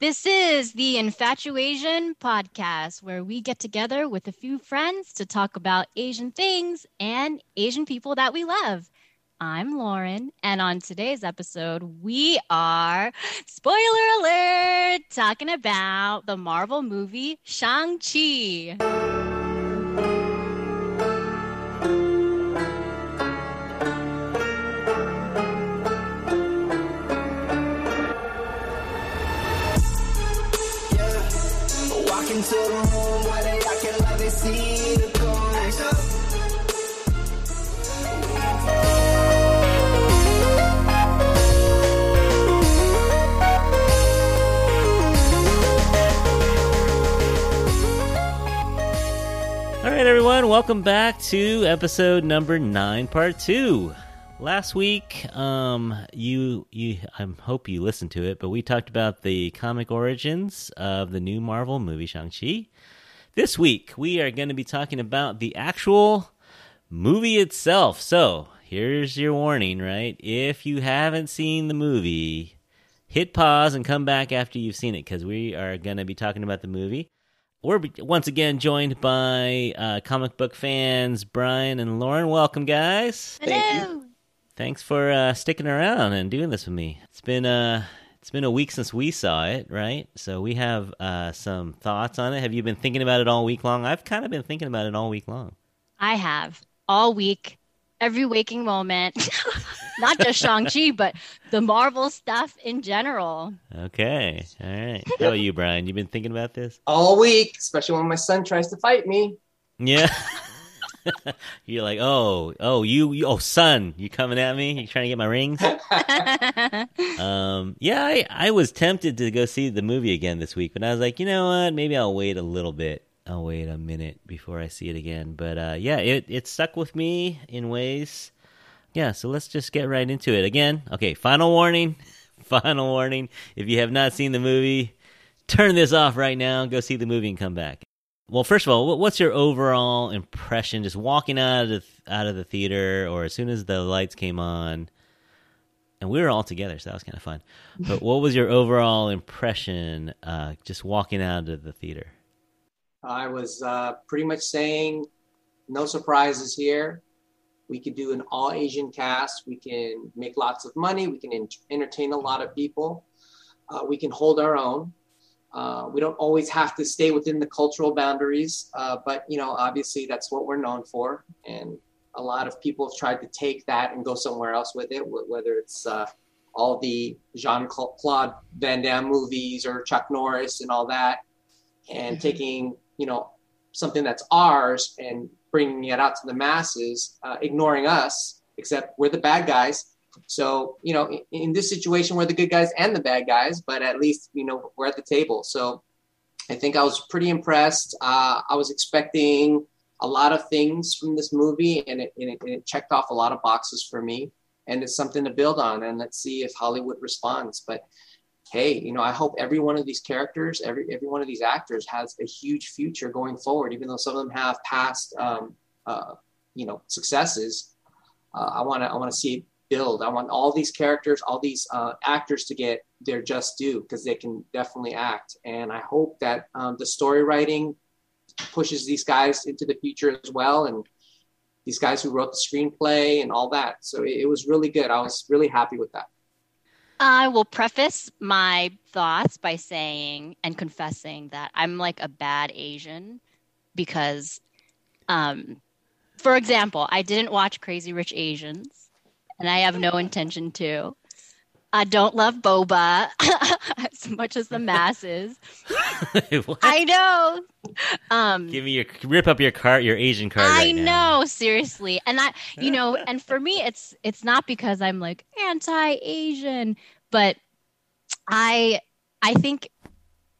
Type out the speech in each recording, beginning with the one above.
This is the InfatuAsian podcast where we get together with a few friends to talk about Asian things and Asian people that we love. I'm Lauren, and on today's episode, we are, spoiler alert, talking about the Marvel movie Shang-Chi. Into the see the. All right, everyone, welcome back to episode number nine, part two. Last week, um, you, you, I hope you listened to it, but we talked about the comic origins of the new Marvel movie Shang Chi. This week, we are going to be talking about the actual movie itself. So, here's your warning, right? If you haven't seen the movie, hit pause and come back after you've seen it because we are going to be talking about the movie. We're once again joined by uh, comic book fans Brian and Lauren. Welcome, guys. Hello. Thanks for uh, sticking around and doing this with me. It's been uh, it's been a week since we saw it, right? So we have uh, some thoughts on it. Have you been thinking about it all week long? I've kind of been thinking about it all week long. I have all week, every waking moment, not just Shang-Chi, but the Marvel stuff in general. Okay, all right. How about you, Brian? You've been thinking about this? all week, especially when my son tries to fight me. Yeah. You're like, oh, oh, you, you, oh, son, you coming at me? You trying to get my rings? Um, yeah, I, I was tempted to go see the movie again this week, but I was like, you know what? Maybe I'll wait a little bit. I'll wait a minute before I see it again. But uh, yeah, it it stuck with me in ways. Yeah, so let's just get right into it again. Okay, final warning. Final warning. If you have not seen the movie, turn this off right now. Go see the movie and come back. Well, first of all, what's your overall impression just walking out of the, out of the theater, or as soon as the lights came on, and we were all together, so that was kind of fun. But what was your overall impression uh, just walking out of the theater? I was uh, pretty much saying, no surprises here. We could do an all Asian cast. We can make lots of money. We can en- entertain a lot of people. Uh, we can hold our own. Uh, we don't always have to stay within the cultural boundaries, uh, but you know, obviously, that's what we're known for. And a lot of people have tried to take that and go somewhere else with it, whether it's uh, all the Jean Claude Van Damme movies or Chuck Norris and all that, and taking you know something that's ours and bringing it out to the masses, uh, ignoring us, except we're the bad guys. So you know, in, in this situation, we're the good guys and the bad guys, but at least you know we're at the table. So I think I was pretty impressed. Uh, I was expecting a lot of things from this movie, and it, and it, and it checked off a lot of boxes for me. And it's something to build on, and let's see if Hollywood responds. But hey, you know, I hope every one of these characters, every every one of these actors has a huge future going forward. Even though some of them have past, um, uh, you know, successes, uh, I want to I want to see build. I want all these characters, all these uh, actors to get their just due because they can definitely act. And I hope that um, the story writing pushes these guys into the future as well, and these guys who wrote the screenplay and all that. So it, it was really good. I was really happy with that. I will preface my thoughts by saying and confessing that I'm like a bad Asian because, um, for example, I didn't watch Crazy Rich Asians and I have no intention to. I don't love boba as much as the masses. I know. Um, Give me your rip up your card, your Asian card. I right now. know, seriously. And I, you know, and for me it's it's not because I'm like anti-Asian, but I I think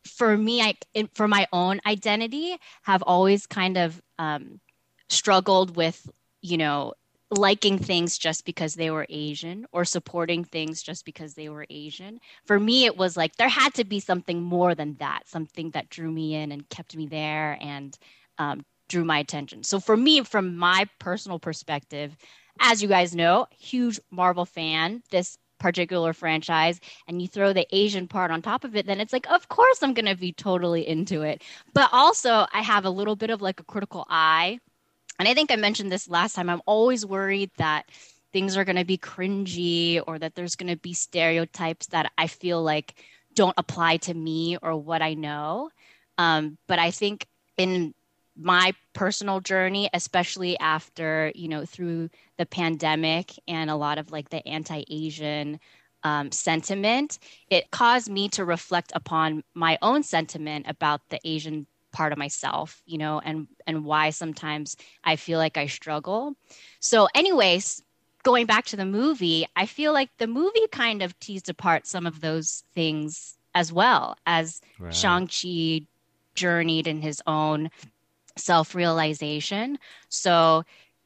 for me I in, for my own identity have always kind of um struggled with, you know, liking things just because they were Asian or supporting things just because they were Asian. For me, it was like there had to be something more than that, something that drew me in and kept me there and um, drew my attention. So for me, from my personal perspective, as you guys know, huge Marvel fan. This particular franchise and you throw the Asian part on top of it, then it's like, of course I'm going to be totally into it. But also, I have a little bit of like a critical eye. And I think I mentioned this last time. I'm always worried that things are going to be cringy or that there's going to be stereotypes that I feel like don't apply to me or what I know. Um, but I think in my personal journey, especially after, you know, through the pandemic and a lot of like the anti Asian um, sentiment, it caused me to reflect upon my own sentiment about the Asian part of myself, you know, and and why sometimes I feel like I struggle. So, anyways, going back to the movie, I feel like the movie kind of teased apart some of those things as well as Right. Shang-Chi journeyed in his own self-realization. So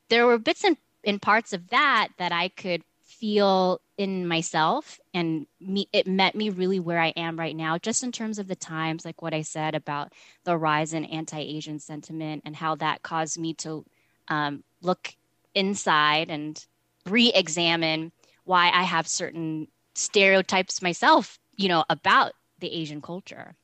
there were bits and in parts of that that I could feel in myself and me it met me really where I am right now just in terms of the times like what I said about the rise in anti-Asian sentiment and how that caused me to um, look inside and re-examine why I have certain stereotypes myself, you know, about the Asian culture.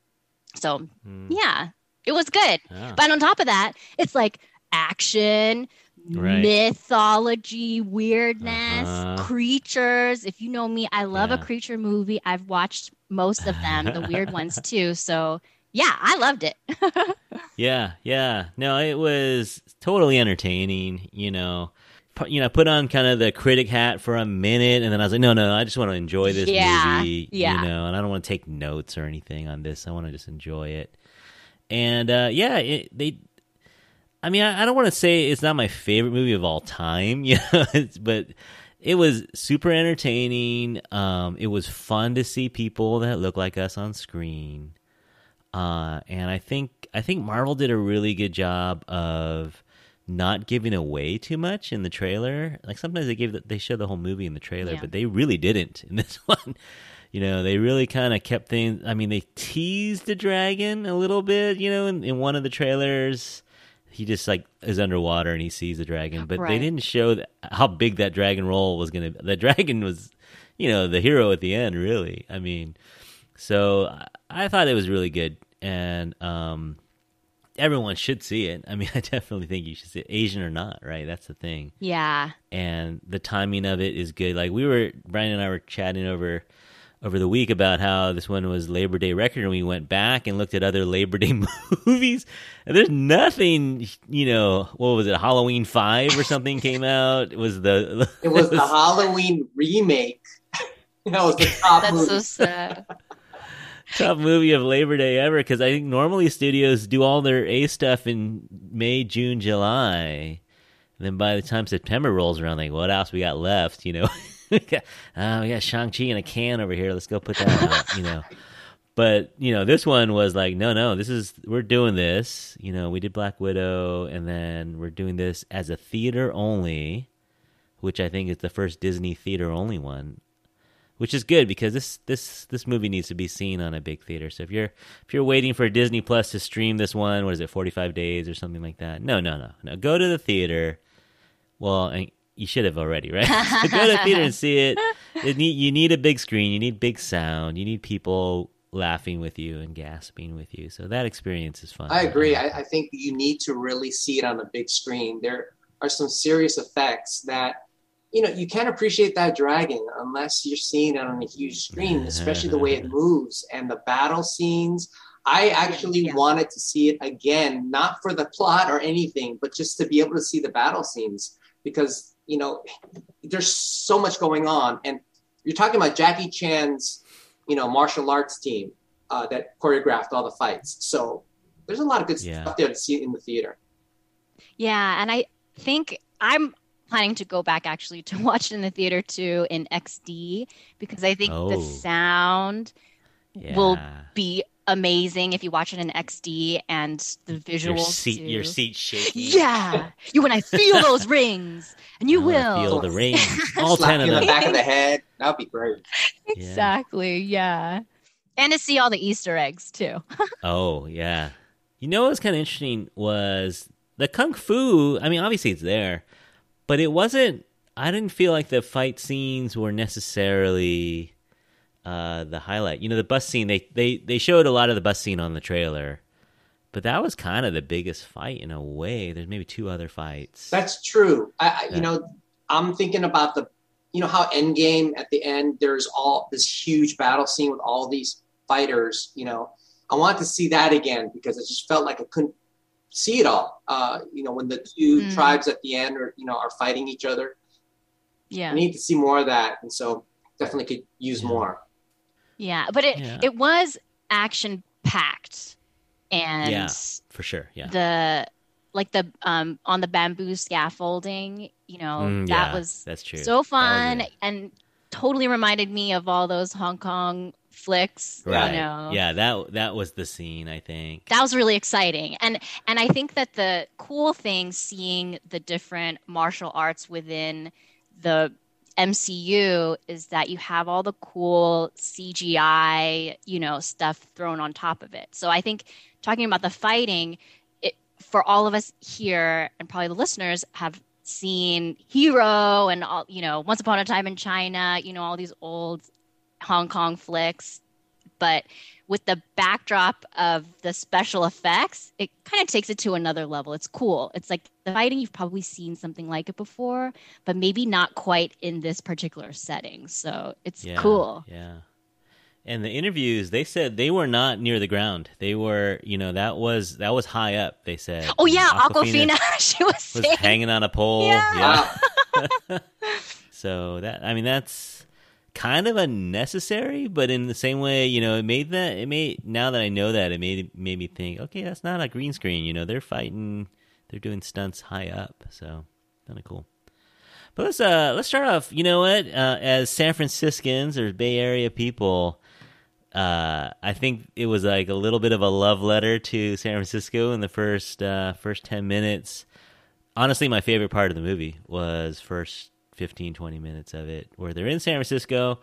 So, Mm. yeah, it was good. Ah. But on top of that, it's like action, Right. mythology, weirdness, Uh-huh. creatures. If you know me, I love a creature movie. I've watched most of them, the weird ones too. So, yeah, I loved it. Yeah, yeah. No, it was totally entertaining. You know, you know, put on kind of the critic hat for a minute, and then I was like, no, no, I just want to enjoy this Yeah, movie. yeah. You know, and I don't want to take notes or anything on this. I want to just enjoy it. And uh, yeah, it, they. I mean, I, I don't want to say it's not my favorite movie of all time, you know, it's, but it was super entertaining. Um, it was fun to see people that look like us on screen. Uh, and I think I think Marvel did a really good job of not giving away too much in the trailer. Like sometimes they give the, they show the whole movie in the trailer, Yeah. but they really didn't in this one. You know, they really kind of kept things. I mean, they teased the dragon a little bit. You know, in, in one of the trailers, he just like is underwater and he sees the dragon, but they didn't show that, how big that dragon roll was gonna. The dragon was, you know, the hero at the end. Really, I mean. So I- I thought it was really good, and um, everyone should see it. I mean, I definitely think you should see it, Asian or not, right? That's the thing, yeah. and the timing of it is good. Like we were, Brian and I were chatting over over the week about how this one was Labor Day record, and we went back and looked at other Labor Day movies, and there's nothing, you know, what was it, Halloween Five or something came out? It was the It was the Halloween remake. that was the top That's movie. so sad. top movie of Labor Day ever because I think normally studios do all their A stuff in May, June, July. And then by the time September rolls around, like, what else we got left? You know, we got, uh, we got Shang-Chi in a can over here. Let's go put that out, you know. But, you know, this one was like, no, no, this is, we're doing this. You know, we did Black Widow, and then we're doing this as a theater only, which I think is the first Disney theater only one which is good because this this this movie needs to be seen on a big theater. So if you're if you're waiting for Disney Plus to stream this one, what is it, 45 days or something like that? No, no, no, no. Go to the theater. Well, and you should have already, right? So go to the theater and see it. it need, you need a big screen. You need big sound. You need people laughing with you and gasping with you. So that experience is fun. I agree. I, I think you need to really see it on a big screen. There are some serious effects that, you know, you can't appreciate that dragon unless you're seeing it on a huge screen, especially the way it moves and the battle scenes. I actually Yeah. wanted to see it again, not for the plot or anything, but just to be able to see the battle scenes because, you know, there's so much going on. And you're talking about Jackie Chan's, you know, martial arts team uh, that choreographed all the fights. So there's a lot of good Yeah. stuff there to see in the theater. Yeah, and I think I'm planning to go back actually to watch it in the theater too in XD because I think the Oh. sound yeah. will be amazing if you watch it in XD and the visuals. your seat, too. your seat shaking. Yeah, you when I feel those rings, and you I will. feel the ring. All Slap ten you of in the back of the head. That'd be great. exactly. Yeah, and to see all the Easter eggs too. Oh yeah. You know what was kind of interesting was the kung fu. I mean, obviously it's there, but it wasn't. I didn't feel like the fight scenes were necessarily uh, the highlight. You know, the bus scene they they they showed a lot of the bus scene on the trailer, but that was kind of the biggest fight in a way. There's maybe two other fights. That's true. I, I Yeah. you know, I'm thinking about the, you know, how Endgame at the end there's all this huge battle scene with all these fighters. You know, I want to see that again because it just felt like I couldn't see it all. Uh, you know, when the two Mm. tribes at the end are you know are fighting each other. Yeah. I need to see more of that, and so definitely could use Yeah. more. Yeah, but it Yeah. it was action packed, and Yeah. for sure. Yeah. the like the um on the bamboo scaffolding, you know, Mm, that yeah, was that's true. so fun good. and totally reminded me of all those Hong Kong flicks. right. You know, Yeah, that that was the scene. I think. that was really exciting and and i think that the cool thing seeing the different martial arts within the mcu is that you have all the cool cgi you know stuff thrown on top of it. So i think talking about the fighting it, for all of us here and probably the listeners have seen hero and all you know once upon a time in china you know all these old hong kong flicks but with the backdrop of the special effects, it kind of takes it to another level. It's cool. It's like the fighting, you've probably seen something like it before, but maybe not quite in this particular setting. So it's Yeah, cool. Yeah. And the interviews, they said they were not near the ground. They were, you know, that was that was high up. They said. Oh, yeah. Awkwafina Awkwafina, she was, was hanging on a pole. Yeah. Wow. So that I mean that's kind of unnecessary, but in the same way, you know, it made that it made now that I know that it made made me think, okay, that's not a green screen. You know, they're fighting, they're doing stunts high up, so kind of cool. But let's uh let's start off. You know what? Uh, as San Franciscans or Bay Area people, uh, I think it was like a little bit of a love letter to San Francisco in the first uh, first ten minutes. Honestly, my favorite part of the movie was first 15, 20 minutes of it, where they're in San Francisco,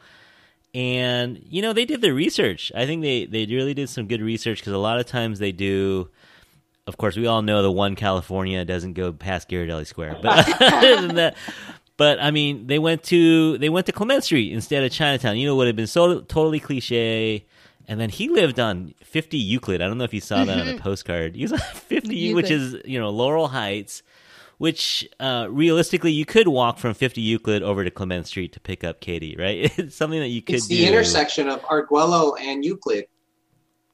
and you know they did their research. I think they they really did some good research because a lot of times they do. Of course, we all know the one California doesn't go past Ghirardelli Square, but other than that, but I mean, they went to they went to Clement Street instead of Chinatown. You know, would have been so totally cliche. And then he lived on 50 Euclid. I don't know if you saw that on the postcard. He was on 50, U- which is you know Laurel Heights, which uh, realistically you could walk from 50 Euclid over to Clement Street to pick up Katie. Right? It's something that you could It's do. the intersection of Arguello and Euclid.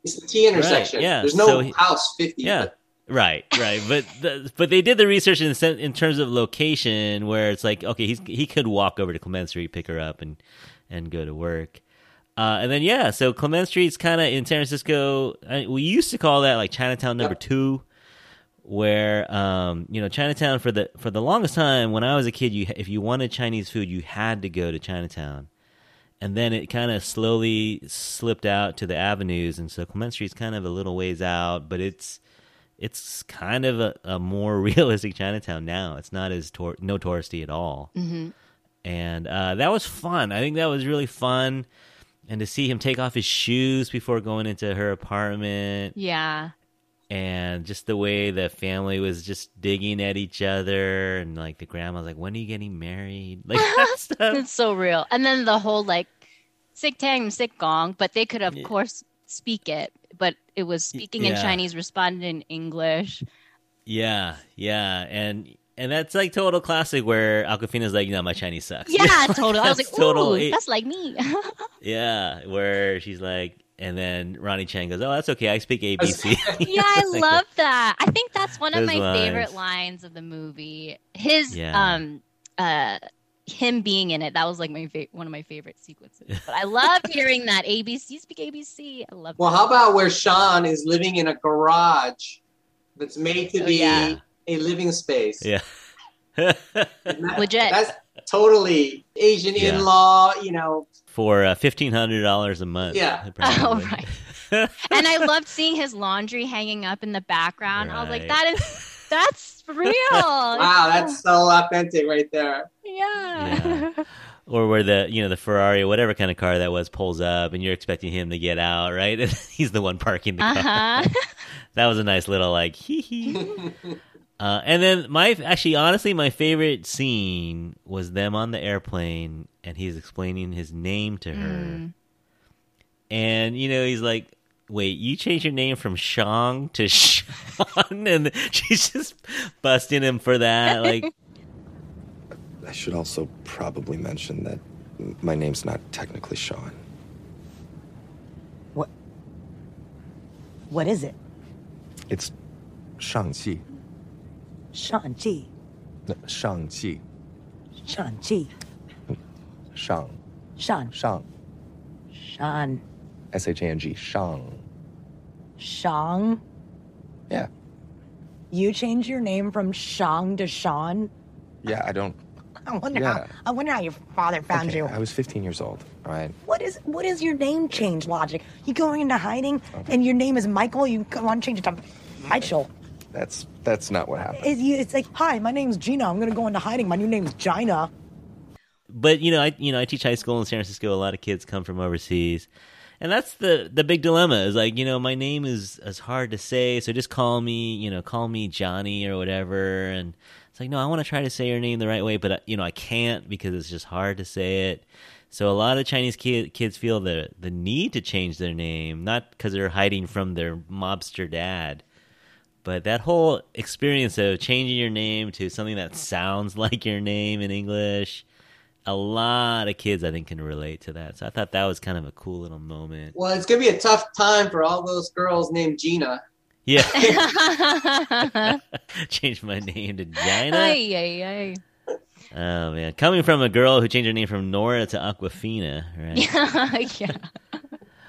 It's the T intersection. yeah, There's no so house 50. Yeah. but Right, right, but the, but they did the research in in terms of location, where it's like, okay, he's he could walk over to Clement Street, pick her up, and and go to work, uh, and then yeah, so Clement Street's kind of in San Francisco. I, we used to call that like Chinatown number Yep. two, where um you know Chinatown for the for the longest time when I was a kid, you if you wanted Chinese food, you had to go to Chinatown. And then it kind of slowly slipped out to the avenues, and so Clement Street's kind of a little ways out, but it's it's kind of a, a more realistic Chinatown now. It's not as tour- no touristy at all, hmm and uh, that was fun. I think that was really fun, and to see him take off his shoes before going into her apartment, Yeah. And just the way the family was just digging at each other, and like the grandma's like, "When are you getting married?" Like that stuff. It's so real. And then the whole like sick tang, sick gong, but they could of Yeah. course speak it, but it was speaking in. Chinese, responded in English. Yeah, yeah, and and that's like total classic where Awkwafina's like, "No, my Chinese sucks." Yeah, totally. I was like, total- ooh, that's like me. Yeah, where she's like, and then Ronny Chieng goes, "Oh, that's okay. I speak ABC." yeah, I love that. I think that's one of Those my lines. favorite lines of the movie. His Yeah. um uh him being in it, that was like my fa- one of my favorite sequences. But I love hearing that ABC you speak ABC. I love Well, that. how about where Sean is living in a garage that's made to Oh, be yeah. a living space? yeah. That- Legit. That's totally Asian Yeah. in-law, you know. For uh, fifteen hundred dollars a month. Yeah. Oh, right. and I loved seeing his laundry hanging up in the background. I was like, that is that's real. Wow, that's so authentic right there. yeah. or where the you know the Ferrari or whatever kind of car that was pulls up, and you're expecting him to get out, right? And he's the one parking the car. Uh huh. That was a nice little like hee hee. Uh, and then my actually honestly my favorite scene was them on the airplane and he's explaining his name to her. Mm. And you know, he's like, "Wait, you changed your name from Shang to Sean?" and she's just busting him for that. Like, I should also probably mention that my name's not technically Sean. What? What is it? It's Shang-Chi. Shang-Chi. No, Shang-Chi. Shang-Chi. Shang. Shan. Shang. Shan. S-H-A-N-G. Shang. Shang. Yeah. You changed your name from Shang to Sean? Yeah, I don't... I wonder Yeah. how I wonder how your father found Okay, you. I was 15 years old, all right? What is what is your name change logic? You going into hiding oh. and your name is Michael, you go on change it to Michael. That's that's not what happened. It's, it's like, hi, my name's Gina. I'm gonna go into hiding. My new name's Gina. but you know, I you know, I teach high school in San Francisco. A lot of kids come from overseas, and that's the the big dilemma. Is like you know, my name is is hard to say, so just call me you know, call me Johnny or whatever. And it's like, no, I want to try to say your name the right way, but uh, you know, I can't because it's just hard to say it. So a lot of Chinese kid, kids feel the the need to change their name, not because they're hiding from their mobster dad, but that whole experience of changing your name to something that sounds like your name in English, a lot of kids I think can relate to that. So I thought that was kind of a cool little moment. Well, it's gonna be a tough time for all those girls named Gina. Yeah, change my name to Gina. Ay, ay, ay. Oh man, coming from a girl who changed her name from Nora to Awkwafina, right? yeah.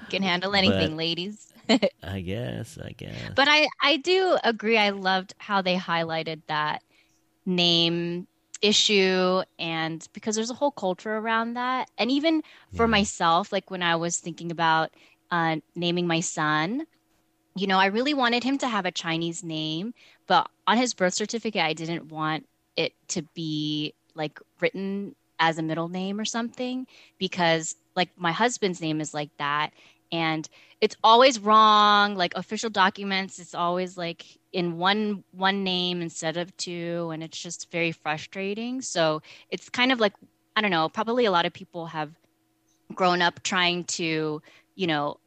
Can handle anything, But- ladies. I guess, I guess. But I, I do agree. I loved how they highlighted that name issue and because there's a whole culture around that. And even for Yeah. myself, like when I was thinking about uh, naming my son, you know, I really wanted him to have a Chinese name, but on his birth certificate, I didn't want it to be like written as a middle name or something because like my husband's name is like that and it's always wrong like official documents it's always like in one one name instead of two and it's just very frustrating. So it's kind of like i don't know probably a lot of people have grown up trying to you know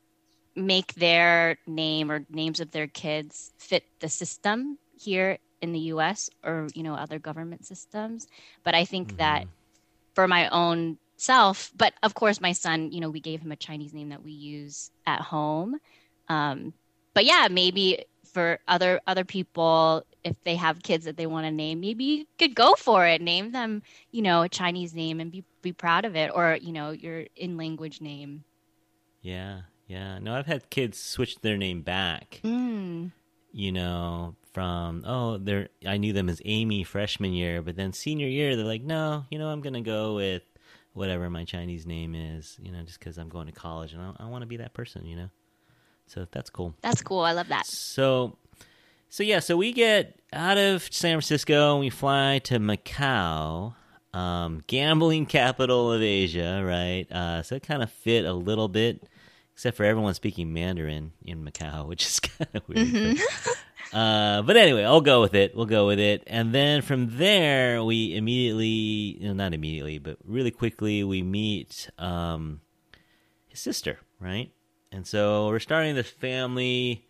make their name or names of their kids fit the system here in the US or you know other government systems. But i think that mm-hmm. for my own self but of course my son you know we gave him a chinese name that we use at home um, but yeah maybe for other other people if they have kids that they want to name maybe you could go for it name them you know a chinese name and be be proud of it or you know your in language name yeah, yeah. No, I've had kids switch their name back. mm. you know, from oh, they're I knew them as Amy freshman year, but then senior year they're like, no, you know, I'm gonna go with whatever my Chinese name is, you know, just because I'm going to college and I, I want to be that person, you know. So that's cool. that's cool i love that So, so yeah, so we get out of San Francisco and we fly to Macau, um, gambling capital of Asia, right? Uh, so it kind of fit a little bit, except for everyone speaking Mandarin in Macau, which is kind of weird. Uh, but anyway, I'll go with it. We'll go with it. And then from there, we immediately, you know, not immediately, but really quickly, we meet um, his sister, right? And so we're starting this family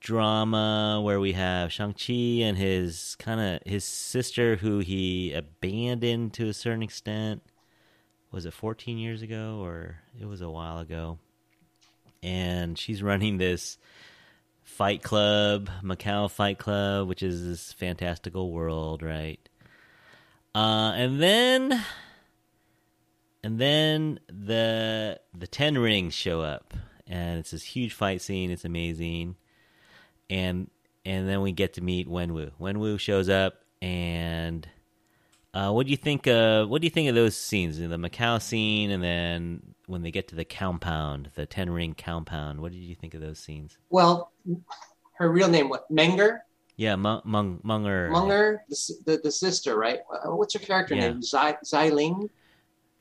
drama where we have Shang-Chi and his kind of his sister who he abandoned to a certain extent. Was it 14 years ago or it was a while ago? And she's running this Fight Club, Macau Fight Club, which is this fantastical world, right? Uh, and then, and then the the Ten Rings show up, and it's this huge fight scene. It's amazing, and and then we get to meet Wenwu. Wenwu shows up, and uh, what do you think? Of, what do you think of those scenes? The Macau scene, and then when they get to the compound, the Ten Ring compound. What did you think of those scenes? Well, her real name what? Menger, Yeah, Mung, Mung, Munger. Munger, the, the the sister, right? Uh, What's her character Yeah. name? Zai Xiling,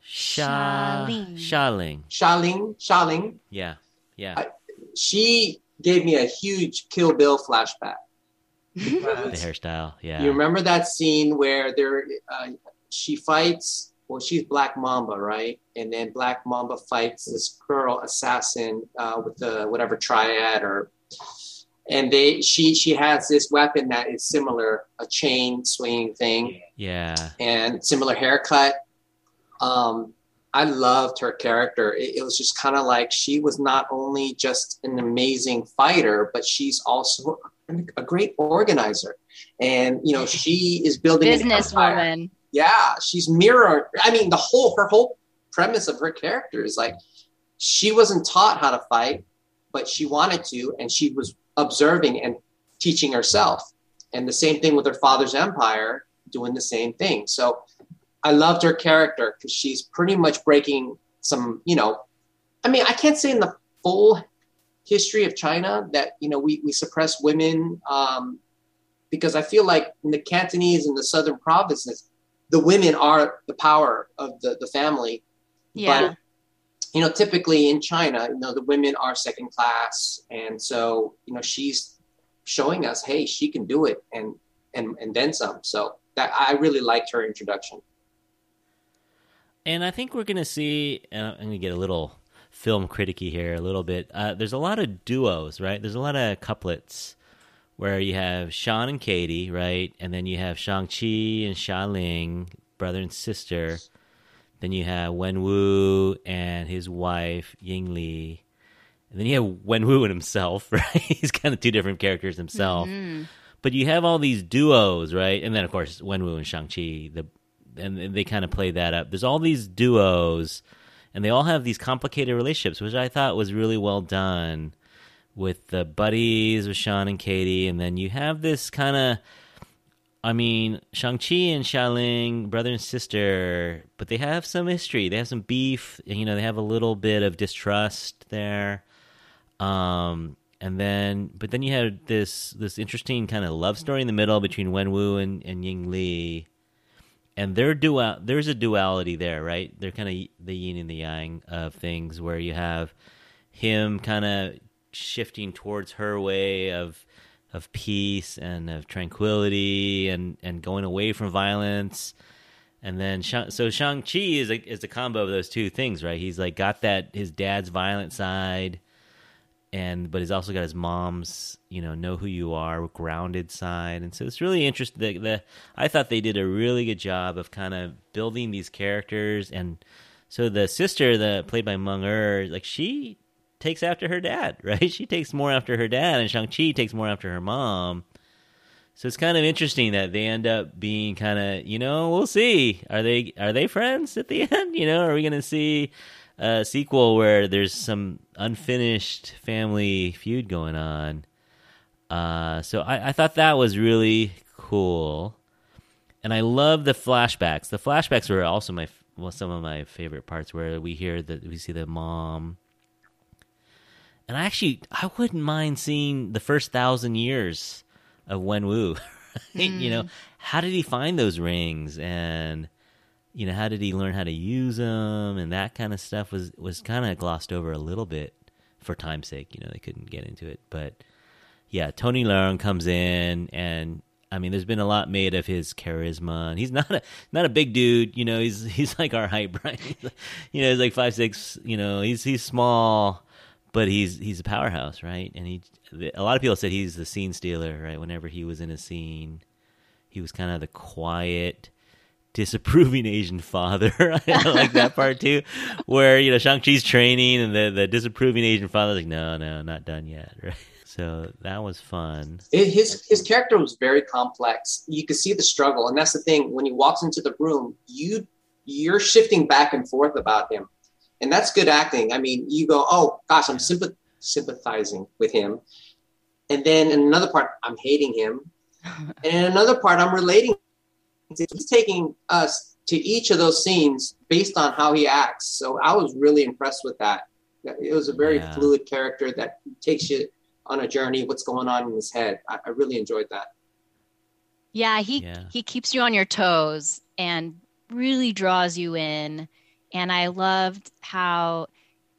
Sha, Shaling. Shaling. Shaling, Shaling. Yeah, yeah. I- She gave me a huge Kill Bill flashback. The hairstyle. Yeah. You remember that scene where there uh, she fights? Well, she's Black Mamba, right? And then Black Mamba fights this girl assassin uh, with the whatever triad or, and they she she has this weapon that is similar, a chain swinging thing, Yeah. and similar haircut. Um, I loved her character. It, it was just kind of like she was not only just an amazing fighter, but she's also a great organizer. And you know, she is building. Businesswoman. Yeah, she's mirror. I mean, the whole her whole premise of her character is like she wasn't taught how to fight, but she wanted to, and she was observing and teaching herself. And the same thing with her father's empire, doing the same thing. So I loved her character because she's pretty much breaking some, you know, I mean, I can't say in the full history of China that, you know, we, we suppress women um, because I feel like in the Cantonese and the southern provinces, the women are the power of the, the family. Yeah. But, you know, typically in China, you know, the women are second class. And so, you know, she's showing us, hey, she can do it and, and, and then some. So that I really liked her introduction. And I think we're going to see, and I'm going to get a little film criticky here a little bit. Uh, there's a lot of duos, right? There's a lot of couplets where you have Sean and Katie, right? And then you have Shang-Chi and Xia Ling, brother and sister. Then you have Wen Wu and his wife, Ying Li. And then you have Wen Wu and himself, right? He's kind of two different characters himself. But you have all these duos, right? And then, of course, Wen Wu and Shang-Chi, the, and they kind of play that up. There's all these duos, and they all have these complicated relationships, which I thought was really well done with the buddies with Sean and Katie. And then you have this kind of, I mean, Shang-Chi and Xialing, brother and sister, but they have some history. They have some beef. You know, they have a little bit of distrust there. Um, and then, but then you had this this interesting kind of love story in the middle between Wen Wu and, and Ying Li, and their dual there's a duality there, right? They're kind of the yin and the yang of things, where you have him kind of shifting towards her way of of peace and of tranquility and and going away from violence. And then so Shang Chi is a is a combo of those two things, right? He's like got that his dad's violent side, and but he's also got his mom's you know know who you are grounded side, and so it's really interesting. The, the I thought they did a really good job of kind of building these characters, and so the sister that played by Meng Er, like she takes after her dad, right? She takes more after her dad, and Shang Chi takes more after her mom. So it's kind of interesting that they end up being kind of, you know, we'll see. Are they are they friends at the end? You know, are we to see a sequel where there's some unfinished family feud going on? Uh, so I, I thought that was really cool, and I love the flashbacks. The flashbacks were also my well, some of my favorite parts where we hear that we see the mom. And I actually, I wouldn't mind seeing the first thousand years of Wen Wu. right? You know, how did he find those rings, and you know, how did he learn how to use them, and that kind of stuff was was kind of glossed over a little bit for time's sake. You know, they couldn't get into it, but yeah, Tony Leung comes in, and I mean, there's been a lot made of his charisma, and he's not a not a big dude. You know, he's he's like our height, right? you know, he's like five six. You know, he's he's small but he's he's a powerhouse, right? And he a lot of people said he's the scene stealer, right? Whenever he was in a scene, he was kind of the quiet, disapproving Asian father. I like that part too, where you know Shang Chi's training and the the disapproving Asian father's like, no, no, not done yet, right? So that was fun. It- his his character was very complex. You could see the struggle, and that's the thing. When he walks into the room, you you're shifting back and forth about him, and that's good acting. I mean, you go, "Oh gosh, I'm sympath- sympathizing with him," and then in another part, I'm hating him, and in another part, I'm relating. He's taking us to each of those scenes based on how he acts. So I was really impressed with that. It was a very Yeah. fluid character that takes you on a journey. What's going on in his head? I, I really enjoyed that. Yeah, he Yeah. he keeps you on your toes and really draws you in. And I loved how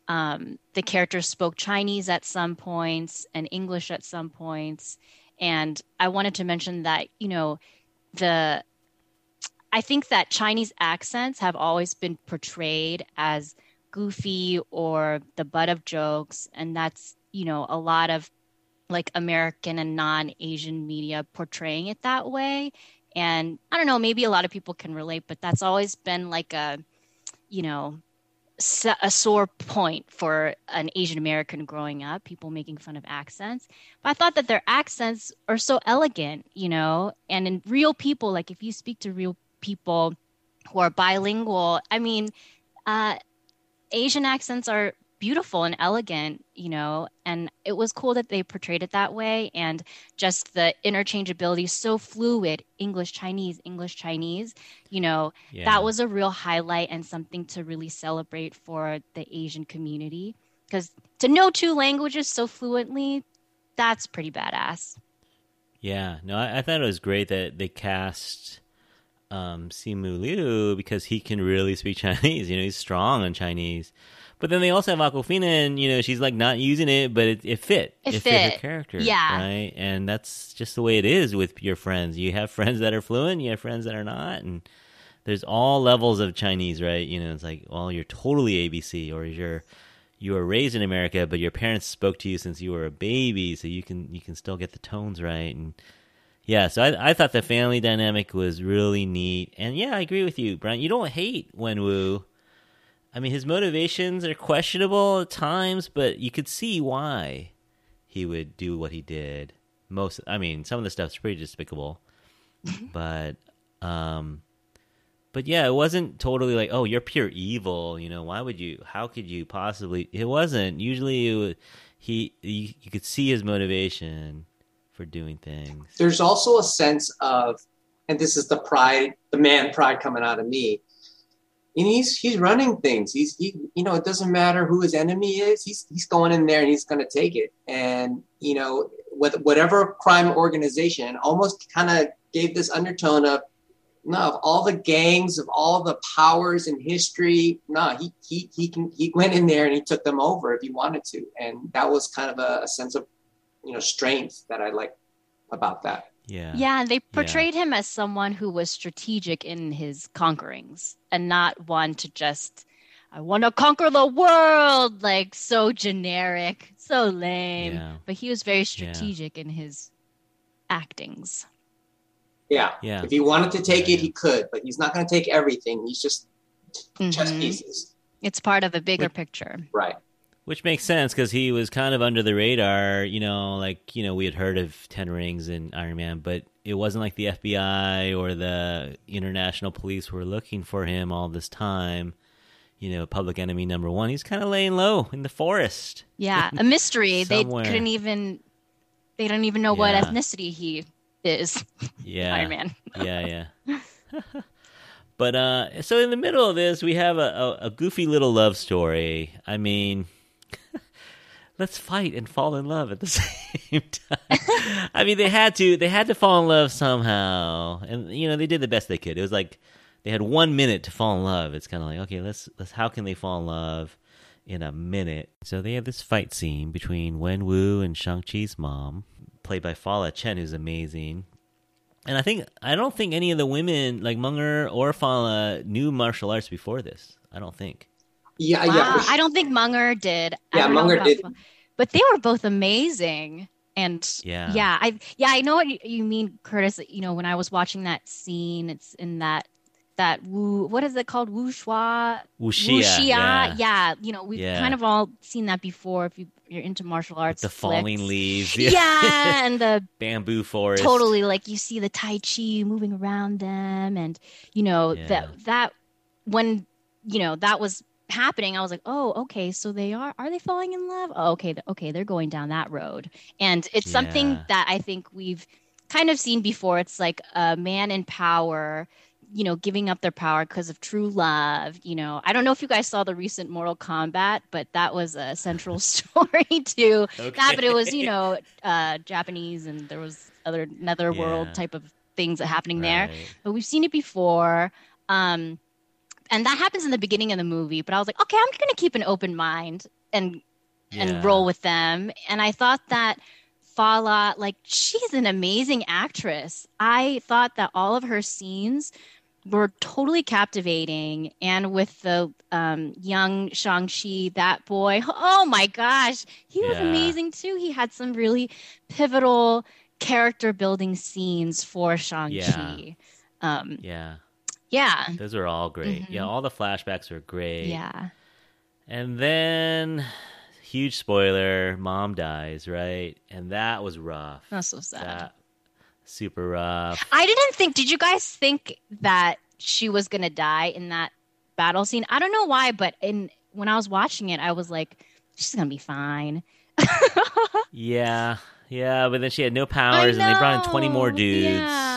um, the characters spoke Chinese at some points and English at some points. And I wanted to mention that, you know, the I think that Chinese accents have always been portrayed as goofy or the butt of jokes. And that's, you know, a lot of like American and non Asian media portraying it that way. And I don't know, maybe a lot of people can relate, but that's always been like a, you know, a sore point for an Asian American growing up, people making fun of accents. But I thought that their accents are so elegant, you know, and in real people, like if you speak to real people who are bilingual, I mean, uh, Asian accents are beautiful and elegant, you know, and it was cool that they portrayed it that way. And just the interchangeability, so fluid English, Chinese, English, Chinese, you know, Yeah. that was a real highlight and something to really celebrate for the Asian community. Because to know two languages so fluently, that's pretty badass. Yeah, no, I, I thought it was great that they cast um, Simu Liu because he can really speak Chinese. You know, he's strong on Chinese. But then they also have Awkwafina, and you know, she's like not using it, but it, it fit. It fit her character. Yeah. right. And that's just the way it is with your friends. You have friends that are fluent, you have friends that are not, and there's all levels of Chinese, right? You know, it's like, well, you're totally ABC, or you're you were raised in America, but your parents spoke to you since you were a baby, so you can you can still get the tones right. And yeah, so I, I thought the family dynamic was really neat. And yeah, I agree with you, Brian. You don't hate Wenwu. I mean, his motivations are questionable at times, but you could see why he would do what he did. Most, I mean, some of the stuff's pretty despicable, but um, but yeah, it wasn't totally like, oh, you're pure evil. You know, why would you? How could you possibly? It wasn't. Usually, it was, he you, you could see his motivation for doing things. There's also a sense of, and this is the pride, the man pride coming out of me. And he's he's running things. He's he, you know, it doesn't matter who his enemy is. He's he's going in there and he's going to take it. And you know, with whatever crime organization, almost kind of gave this undertone of no, of all the gangs, of all the powers in history, no, he he he can he went in there and he took them over if he wanted to, and that was kind of a, a sense of you know strength that I like about that. Yeah. Yeah, and they portrayed him as someone who was strategic in his conquerings and not one to just, I want to conquer the world, like so generic, so lame. Yeah. But he was very strategic in his actings. Yeah, Yeah. if he wanted to take Yeah, it, he could, but he's not going to take everything. He's just chess Mhm. pieces, It's part of a bigger With- picture. right? Which makes sense because he was kind of under the radar, you know, like, you know, we had heard of Ten Rings and Iron Man, but it wasn't like the FBI or the international police were looking for him all this time. You know, public enemy number one. He's kind of laying low in the forest. Yeah, a mystery. they couldn't even, they don't even know what ethnicity he is. Yeah. Iron Man. yeah, yeah. but uh, so in the middle of this, we have a, a, a goofy little love story. I mean, let's fight and fall in love at the same time. I mean, they had to. They had to fall in love somehow, and you know, they did the best they could. It was like they had one minute to fall in love. It's kind of like, okay, let's let's. How can they fall in love? In a minute. So they have this fight scene between Wen Wu and Shang-Chi's mom, played by Fala Chen, who's amazing. And I think I don't think any of the women like Munger or Fala knew martial arts before this. I don't think. Yeah, Wow, yeah. sure. I don't think Munger did. Yeah, Munger did. Fa- But they were both amazing. And Yeah. yeah, I yeah, I know what you, you mean, Curtis. You know, when I was watching that scene, it's in that that woo. What is it called? Wuxia. Wuxia, Wuxia. yeah. Yeah. You know, we've Yeah. kind of all seen that before. If you, you're into martial arts, the falling flicks. leaves, Yeah, and the bamboo forest. totally like you see the tai chi moving around them and you know Yeah. that that when you know that was happening i was like oh okay so they are are they falling in love? Oh, okay okay they're going down that road. And it's something that i think we've kind of seen before. It's like a man in power you know giving up their power because of true love you know. I don't know if you guys saw the recent mortal kombat but that was a central story to that but it was you know uh japanese and there was other netherworld Yeah. type of things happening there. But we've seen it before. Um and that happens in the beginning of the movie but i was like okay i'm gonna keep an open mind and Yeah. and roll with them and i thought that Fala, like she's an amazing actress. I thought that all of her scenes were totally captivating. And with the um, young Shang-Chi, that boy, oh my gosh, he was Yeah. amazing too. He had some really pivotal character building scenes for Shang-Chi. Um, Yeah, yeah. those are all great. Yeah, Mhm. all the flashbacks are great. Yeah. And then, huge spoiler: mom dies, right? And that was rough. That's so sad. That super rough. I didn't think. Did you guys think that she was gonna die in that battle scene? I don't know why, but in when I was watching it, I was like, she's gonna be fine. Yeah, yeah, but then she had no powers, and they brought in twenty more dudes. Yeah.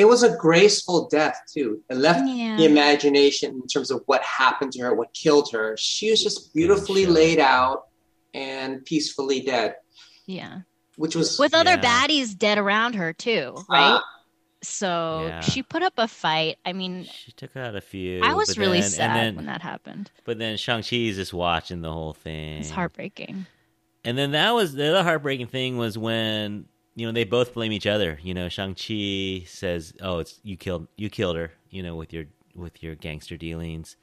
It was a graceful death too. It left Yeah. the imagination in terms of what happened to her, what killed her. She was just beautifully sure. laid out and peacefully dead, Yeah. which was With other Yeah. baddies dead around her too, right? uh, so Yeah. she put up a fight. I mean, She took out a few. I was really then, sad then, when that happened. But then Shang Chi is just watching the whole thing. It's heartbreaking. And then that was the other heartbreaking thing was when you know they both blame each other. You know, Shang Chi says, "Oh, it's you killed you killed her." You know, with your with your gangster dealings.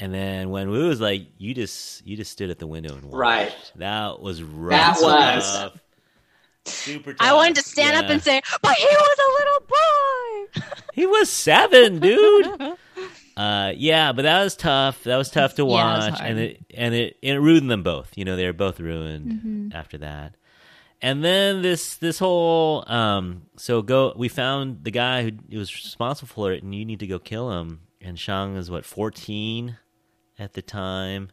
And then when Wu was like, "You just you just stood at the window and watched." Right. That was rough. That was- Tough. super. Tough. I wanted to stand up and say, "But he was a little boy." He was seven, dude. uh, yeah, but that was tough. That was tough to Yeah, it was watch, hard. and it and it it ruined them both. You know, they were both ruined Mm-hmm. after that. And then this this whole um, so go. We found the guy who, who was responsible for it, and you need to go kill him. And Shang is what fourteen at the time.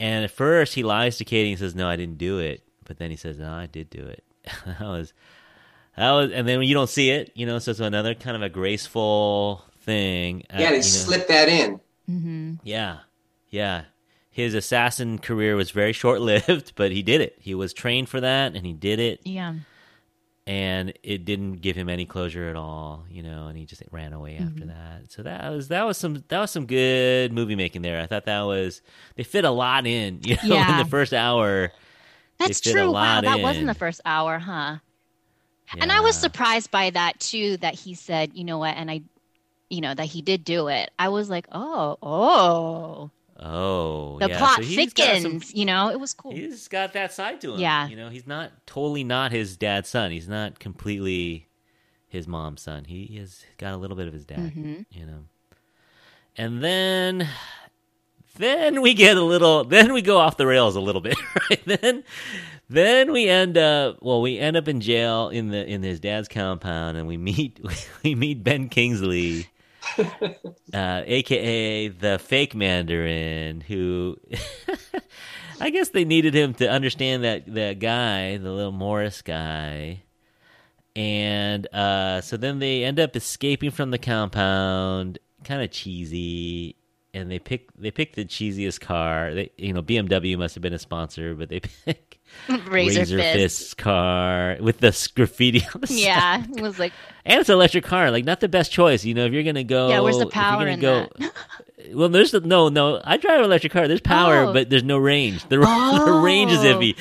And at first, he lies to Katie and says, "No, I didn't do it." But then he says, "No, I did do it." that was that was, and then you don't see it, you know. So it's another kind of a graceful thing. Uh, yeah, you they know. slipped that in. Mm-hmm. Yeah, yeah. His assassin career was very short lived, but he did it. He was trained for that, and he did it, Yeah. and it didn't give him any closure at all, you know. And he just ran away after Mm-hmm. that. So that was that was some that was some good movie making there. I thought that was they fit a lot in, you know, in the first hour. That's true. Wow, that in. wasn't the first hour, huh? And I was surprised by that too. That he said, you know what, and I, you know, that he did do it. I was like, oh, oh, Oh, the yeah. plot so he's got some- thickens. You know, it was cool. He's got that side to him. Yeah. You know, he's not totally not his dad's son. He's not completely his mom's son. He has got a little bit of his dad, Mhm. you know. And then then we get a little then we go off the rails a little bit, right? Then then we end up well, we end up in jail in the in his dad's compound and we meet we meet Ben Kingsley uh, aka the fake Mandarin, who I guess they needed him to understand that that guy, the little Morris guy, and uh, so then they end up escaping from the compound, kind of cheesy. And they pick they pick the cheesiest car. They, you know, BMW must have been a sponsor, but they pick Razor, Razor fist. Fist's car with the graffiti on the side. Yeah, it was like, And it's an electric car, like not the best choice. You know, if you're gonna go, Yeah, where's the power in go, well, there's the, no, no. I drive an electric car. There's power, Oh. but there's no range. The, the range is Oh. iffy.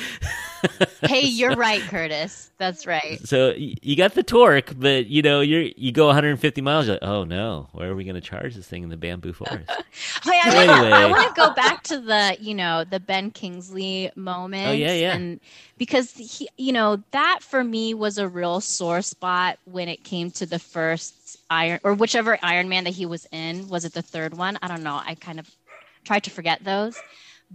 hey, you're right, Curtis. That's right. So you got the torque, but you know you're you go 150 miles. You're like, oh no, where are we gonna charge this thing in the bamboo forest? Wait, I, Anyway. I want to go back to the, you know, the Ben Kingsley moment. Oh, yeah, yeah. And because he, you know, that for me was a real sore spot when it came to the first Iron or whichever Iron Man that he was in. Was it the third one? I don't know. I kind of tried to forget those.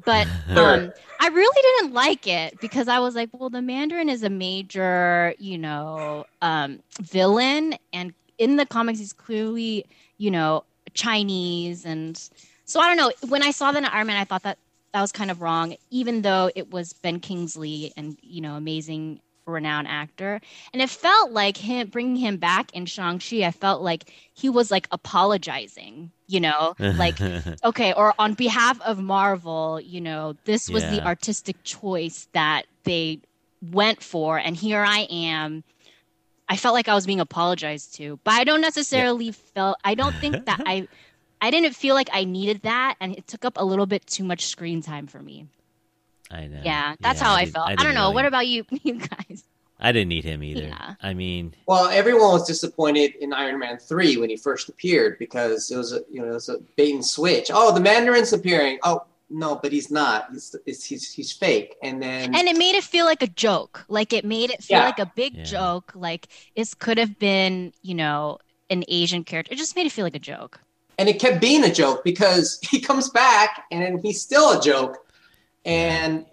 But um, I really didn't like it because I was like, well, the Mandarin is a major, you know, um, villain, and in the comics, he's clearly, you know, Chinese, and so I don't know. When I saw that in Iron Man, I thought that that was kind of wrong, even though it was Ben Kingsley and you know, amazing, renowned actor, and it felt like him bringing him back in Shang Chi. I felt like he was like apologizing, you know, like okay, or on behalf of Marvel, you know, this was the artistic choice that they went for, and here I am. I felt like I was being apologized to, but I don't necessarily felt. I don't think that I, I didn't feel like I needed that, and it took up a little bit too much screen time for me. I know. Yeah, that's how I didn't- felt. I, didn't don't know. really- What about you, you guys? I didn't need him either. Yeah. I mean, Well, everyone was disappointed in Iron Man three when he first appeared because it was a you know it was a bait and switch. Oh, the Mandarin's appearing. Oh no, but he's not. He's he's he's, he's fake. And then And it made it feel like a joke. Like it made it feel Yeah. like a big Yeah. joke. Like this could have been, you know, an Asian character. It just made it feel like a joke. and it kept being a joke because he comes back and then he's still a joke. And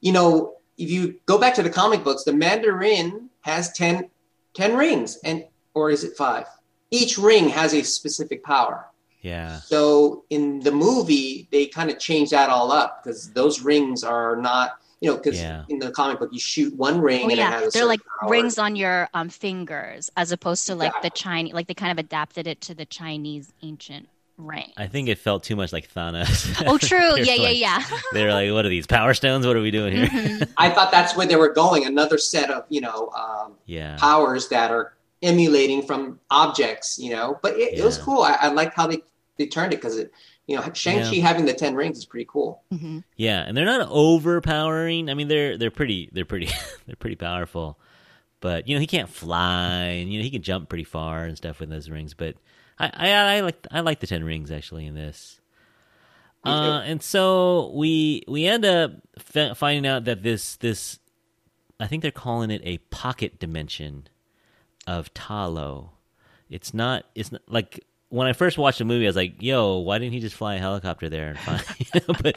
you know, if you go back to the comic books, the Mandarin has 10, 10 rings, and or is it five? Each ring has a specific power. yeah. So in the movie, they kind of changed that all up because those rings are not, you know, because Yeah. in the comic book you shoot one ring Oh and it yeah, has they're certain like power. rings on your um fingers as opposed to like the Chinese. Like they kind of adapted it to the Chinese ancient ring. I think it felt too much like Thanos. Oh, true. Yeah, yeah, like- yeah. They're like, what are these power stones? What are we doing here? Mhm. I thought that's where they were going. Another set of you know um, yeah. powers that are emulating from objects, you know. But it, it was cool. I, I liked how they they turned it because it, you know, Shang Chi having the ten rings is pretty cool. Mhm. Yeah, and they're not overpowering. I mean, they're they're pretty they're pretty they're pretty powerful. But you know, he can't fly, and you know he can jump pretty far and stuff with those rings. But I I, I like I like the ten rings actually in this. Uh, and so we we end up f- finding out that this this I think they're calling it a pocket dimension of Ta Lo. It's not. It's not like when I first watched the movie, I was like, "Yo, why didn't he just fly a helicopter there and find?" but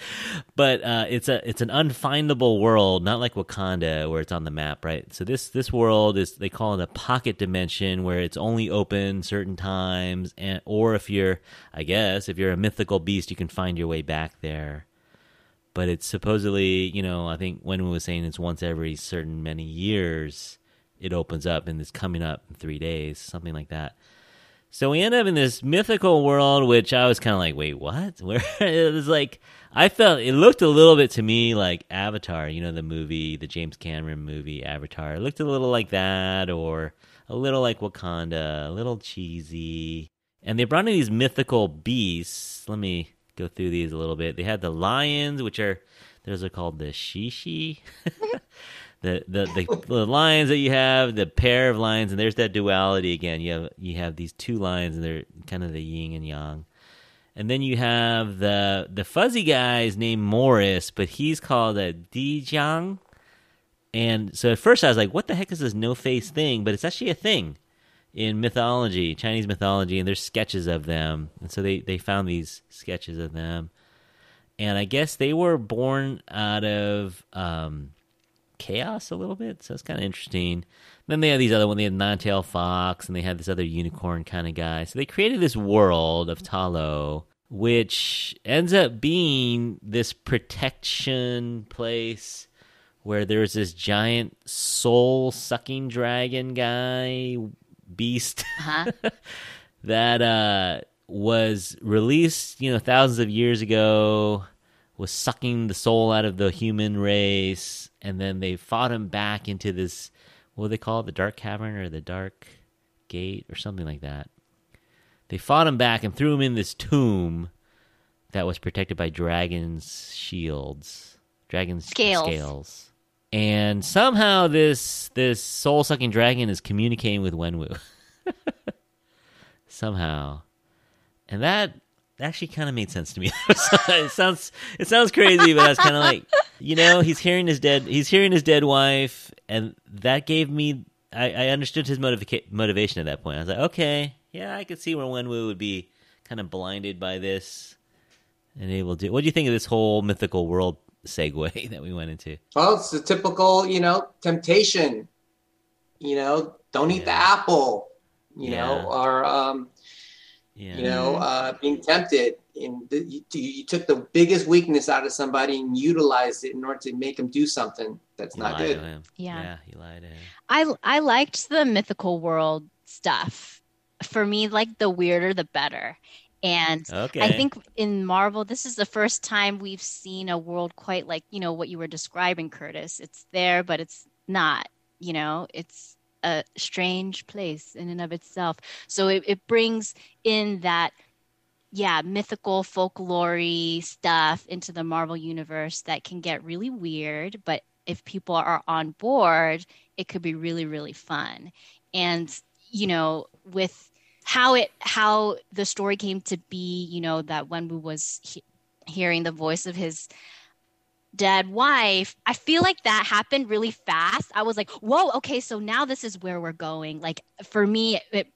but uh, it's a it's an unfindable world, not like Wakanda where it's on the map, right? So this this world is they call it a pocket dimension where it's only open certain times, and or if you're, I guess, if you're a mythical beast, you can find your way back there. But it's supposedly, you know, I think Wenwu was saying it's once every certain many years it opens up and it's coming up in three days, something like that. So we end up in this mythical world, which I was kind of like, wait, what? Where it was like, I felt it looked a little bit to me like Avatar, you know, the movie, the James Cameron movie Avatar. It looked a little like that, or a little like Wakanda, a little cheesy. And they brought in these mythical beasts. Let me go through these a little bit. They had the lions, which are those are called the shishi. the, the the lions that you have, the pair of lions, and there's that duality again. You have you have these two lions, and they're kind of the yin and yang. And then you have the the fuzzy guy's named Morris, but he's called a Dijiang. And so at first I was like, "What the heck is this no face thing?" But it's actually a thing in mythology, Chinese mythology, and there's sketches of them. And so they they found these sketches of them, and I guess they were born out of um, chaos a little bit. So it's kind of interesting. Then they had these other one. They had Nine-Tailed Fox, and they had this other unicorn kind of guy. So they created this world of Ta Lo, which ends up being this protection place where there's this giant soul-sucking dragon guy beast Uh-huh. that uh, was released, you know, thousands of years ago, was sucking the soul out of the human race, and then they fought him back into this, what do they call it, the dark cavern or the dark gate or something like that. They fought him back and threw him in this tomb that was protected by dragons' shields, dragons' Scales. scales. And somehow this this soul sucking dragon is communicating with Wenwu. somehow, and that actually kind of made sense to me. it sounds it sounds crazy, but I was kind of like, you know, he's hearing his dead he's hearing his dead wife, and that gave me I, I understood his motiva- motivation at that point. I was like, okay, yeah, I could see where Wenwu would be kind of blinded by this and able to. What do you think of this whole mythical world segue that we went into? Well, it's the typical, you know, temptation. You know, don't eat the apple. You Yeah. know, or um, Yeah, you know, uh, being tempted. And the, you, you took the biggest weakness out of somebody and utilized it in order to make them do something that's You not lied to good. him. Yeah. yeah, you lied to him. I I liked the mythical world stuff. For me, like the weirder the better. And Okay, I think in Marvel, this is the first time we've seen a world quite like, you know, what you were describing, Curtis. It's there, but it's not, you know, it's a strange place in and of itself. So it, it brings in that yeah, mythical folklore stuff into the Marvel universe that can get really weird, but if people are on board, it could be really really fun. And you know, with how it how the story came to be, you know, that Wenwu was he- hearing the voice of his dead wife, I feel like that happened really fast. I was like, "Whoa, okay, so now this is where we're going." Like for me, it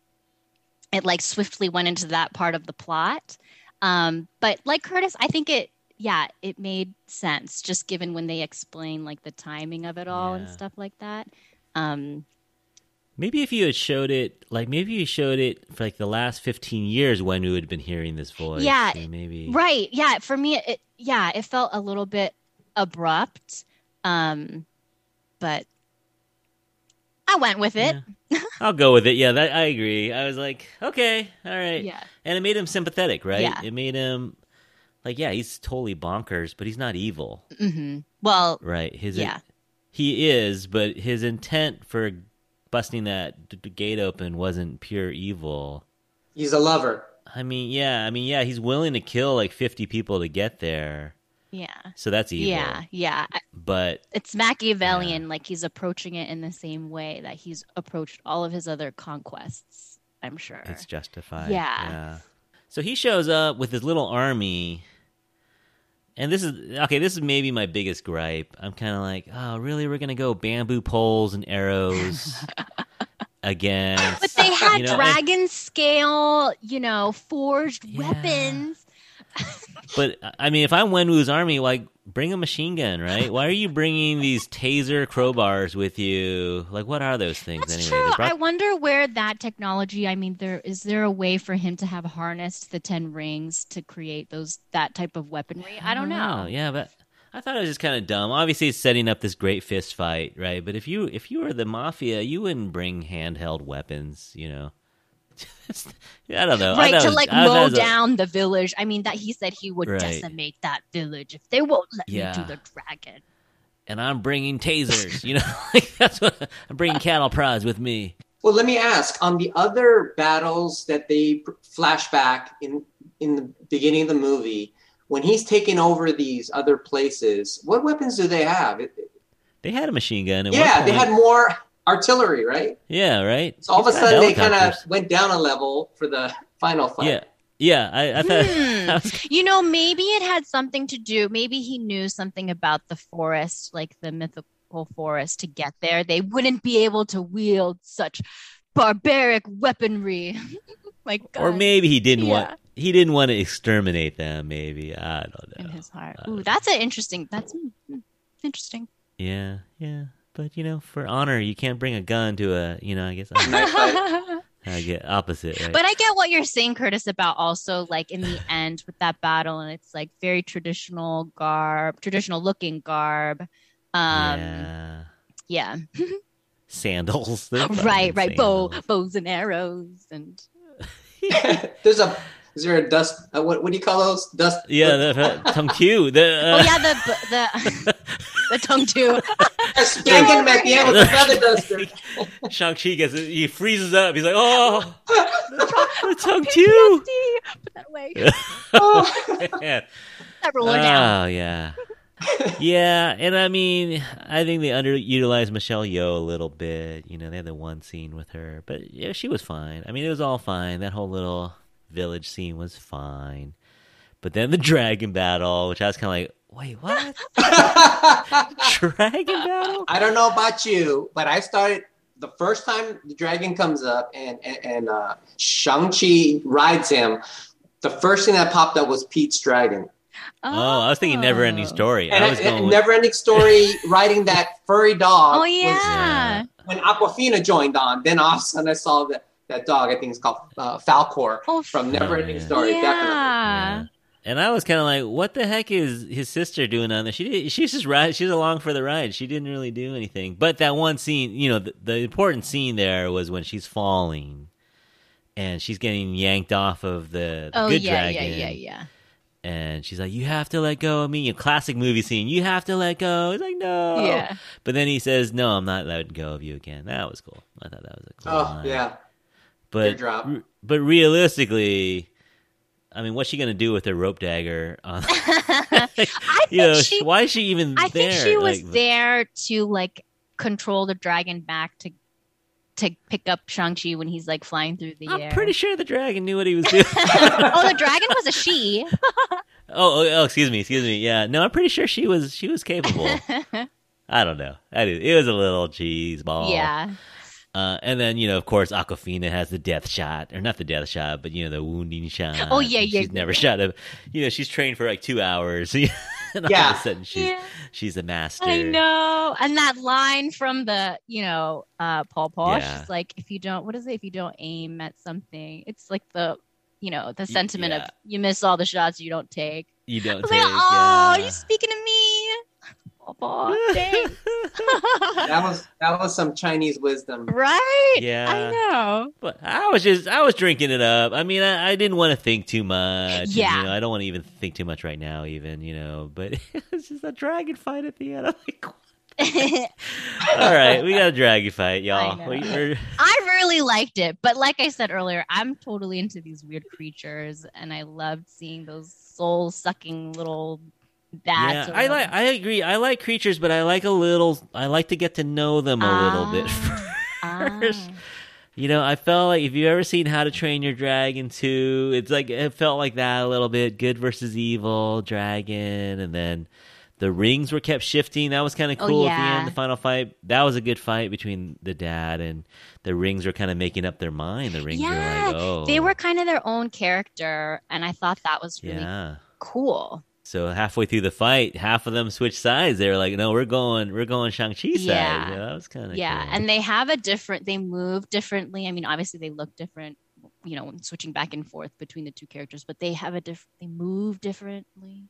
it like swiftly went into that part of the plot. Um, but like Curtis, I think it yeah, it made sense just given when they explain like the timing of it all and stuff like that. Um, Maybe if you had showed it, like maybe you showed it for like the last fifteen years when we had been hearing this voice. Yeah, maybe right. Yeah, for me it yeah, it felt a little bit abrupt. Um, but I went with it. I'll go with it. Yeah, that I agree. I was like, okay, all right. Yeah. and it made him sympathetic, right? Yeah. It made him like, yeah, he's totally bonkers, but he's not evil, hmm Well, right? His Yeah. he is, but his intent for busting that d- d- gate open wasn't pure evil. He's a lover. I mean, yeah, I mean, yeah, he's willing to kill like fifty people to get there, yeah. so that's evil. Yeah, yeah. but It's Machiavellian, like he's approaching it in the same way that he's approached all of his other conquests, I'm sure. it's justified. Yeah. So he shows up with his little army. And this is okay, this is maybe my biggest gripe. I'm kind of like, "Oh, really? We're going to go bamboo poles and arrows again." but they had You know, dragon scale, you know, forged Yeah. weapons. But I mean, if I'm Wenwu's army, like bring a machine gun, right? Why are you bringing these taser crowbars with you? Like what are those things That's anyway? true. Brought- I wonder where that technology. I mean, there is there a way for him to have harnessed the ten rings to create those that type of weaponry? I don't know. Yeah, but I thought it was just kind of dumb. Obviously, it's setting up this great fist fight, right? But if you if you were the mafia, you wouldn't bring handheld weapons, you know. I don't know. Right thought it to like I mow was down the village. I mean, that he said he would Right. decimate that village if they won't let Yeah. me do the dragon. and I'm bringing tasers. You know, like that's what I'm bringing cattle prods with me. Well, let me ask on the other battles that they pr- flash back in in the beginning of the movie when he's taking over these other places. What weapons do they have? They had a machine gun. At yeah, one they had more artillery, right? Yeah, right. So all of a sudden they kind of went down a level for the final fight. Yeah, yeah. I, I thought. Hmm. I was- You know, maybe it had something to do. Maybe he knew something about the forest, like the mythical forest, to get there. They wouldn't be able to wield such barbaric weaponry. like or maybe he didn't Yeah. want. He didn't want to exterminate them. Maybe I don't know. in his heart. Ooh, that's an interesting. That's mm, interesting. Yeah, yeah. But you know, for honor, you can't bring a gun to a. You know, I guess I, I get opposite. Right? But I get what you're saying, Curtis, about also like in the end with that battle, and it's like very traditional garb, traditional looking garb. Um, yeah, yeah, sandals. They're right, fucking right. Bow, bows and arrows, and There's a is there a dust? Uh, what what do you call those? Dust. Yeah, the uh, tongue Q. The uh, oh yeah, the the the tongue too. A spanking at the end with a feather duster. Shang Chi gets it. He freezes up. He's like, oh, the tongue Q. Put that away. Oh. Man. That roller down. Oh yeah, yeah, and I mean, I think they underutilized Michelle Yeoh a little bit. You know, they had the one scene with her, but yeah, she was fine. I mean, it was all fine. That whole little village scene was fine. But then the dragon battle, which I was kind of like, wait, what? dragon battle? I don't know about you, but I started the first time the dragon comes up and and, and uh, Shang Chi rides him. The first thing that popped up was Pete's dragon, Oh, I was thinking never ending story. and I was a going with, never ending story riding that furry dog. Oh was yeah. when Awkwafina joined on, then all of a sudden I saw that that dog. I think it's called uh, Falkor Oh, from Never Ending yeah. Story. Definitely. yeah. And I was kind of like, what the heck is his sister doing on there? She did, she's just ride. She's along for the ride. She didn't really do anything. But that one scene, you know, the, the important scene there was when she's falling, and she's getting yanked off of the, the Oh good yeah, dragon. yeah, yeah, yeah. And she's like, "You have to let go of me." You know, classic movie scene. You have to let go. He's like, "No." Yeah. But then he says, "No, I'm not letting go of you again." That was cool. I thought that was a cool. Oh line. yeah. But Teardrop. but realistically, I mean, what's she gonna do with her rope dagger? On, I think you know, she. why is she even I there? think she was Like, there to like control the dragon back to to pick up Shang Chi when he's like flying through the air. I'm pretty sure the dragon knew what he was doing. oh, the dragon was a she. oh, oh, oh, excuse me, excuse me. Yeah, no, I'm pretty sure she was she was capable. I don't know. I it was a little cheese ball. yeah. Uh, and then you know, of course, Awkwafina has the death shot, or not the death shot, but you know, the wounding shot. Oh, yeah, yeah, She's yeah, never shot a. You know, she's trained for like two hours. and all Yeah. of a sudden, she's Yeah. she's a master. I know. And that line from the, you know, uh Paul Posh, Yeah. it's like if you don't what is it? If you don't aim at something, it's like the you know, the sentiment yeah. of you miss all the shots you don't take. You don't was take. like, oh, yeah. you speaking to me. Paul Posh, dang. That was that was some Chinese wisdom. right? Yeah. I know. But I was just I was drinking it up. I mean, I, I didn't want to think too much. and, Yeah. you know, I don't want to even think too much right now, even you know. But it's just a dragon fight at the end. I'm like, all right, we got a dragon fight, y'all. know. We- we're- I really liked it, but like I said earlier, I'm totally into these weird creatures, and I loved seeing those soul sucking little bats. yeah, I like. I agree. I like creatures, but I like a little. I like to get to know them a little bit Ah, first. ah. You know, I felt like if you ever seen How to Train Your Dragon 2, it's like it felt like that a little bit. Good versus evil, dragon, and then the rings were kept shifting. That was kind of Oh, cool at the yeah. end. The final fight, that was a good fight between the dad and the rings were kind of making up their mind. The rings Yeah, were like, oh, They were kind of their own character, and I thought that was really yeah. cool. So halfway through the fight, half of them switched sides. They were like, "No, we're going, we're going Shang Chi side." Yeah. Yeah, that was kind of yeah, cool. and they have a different. They move differently. I mean, obviously they look different. You know, switching back and forth between the two characters, but they have a different. They move differently.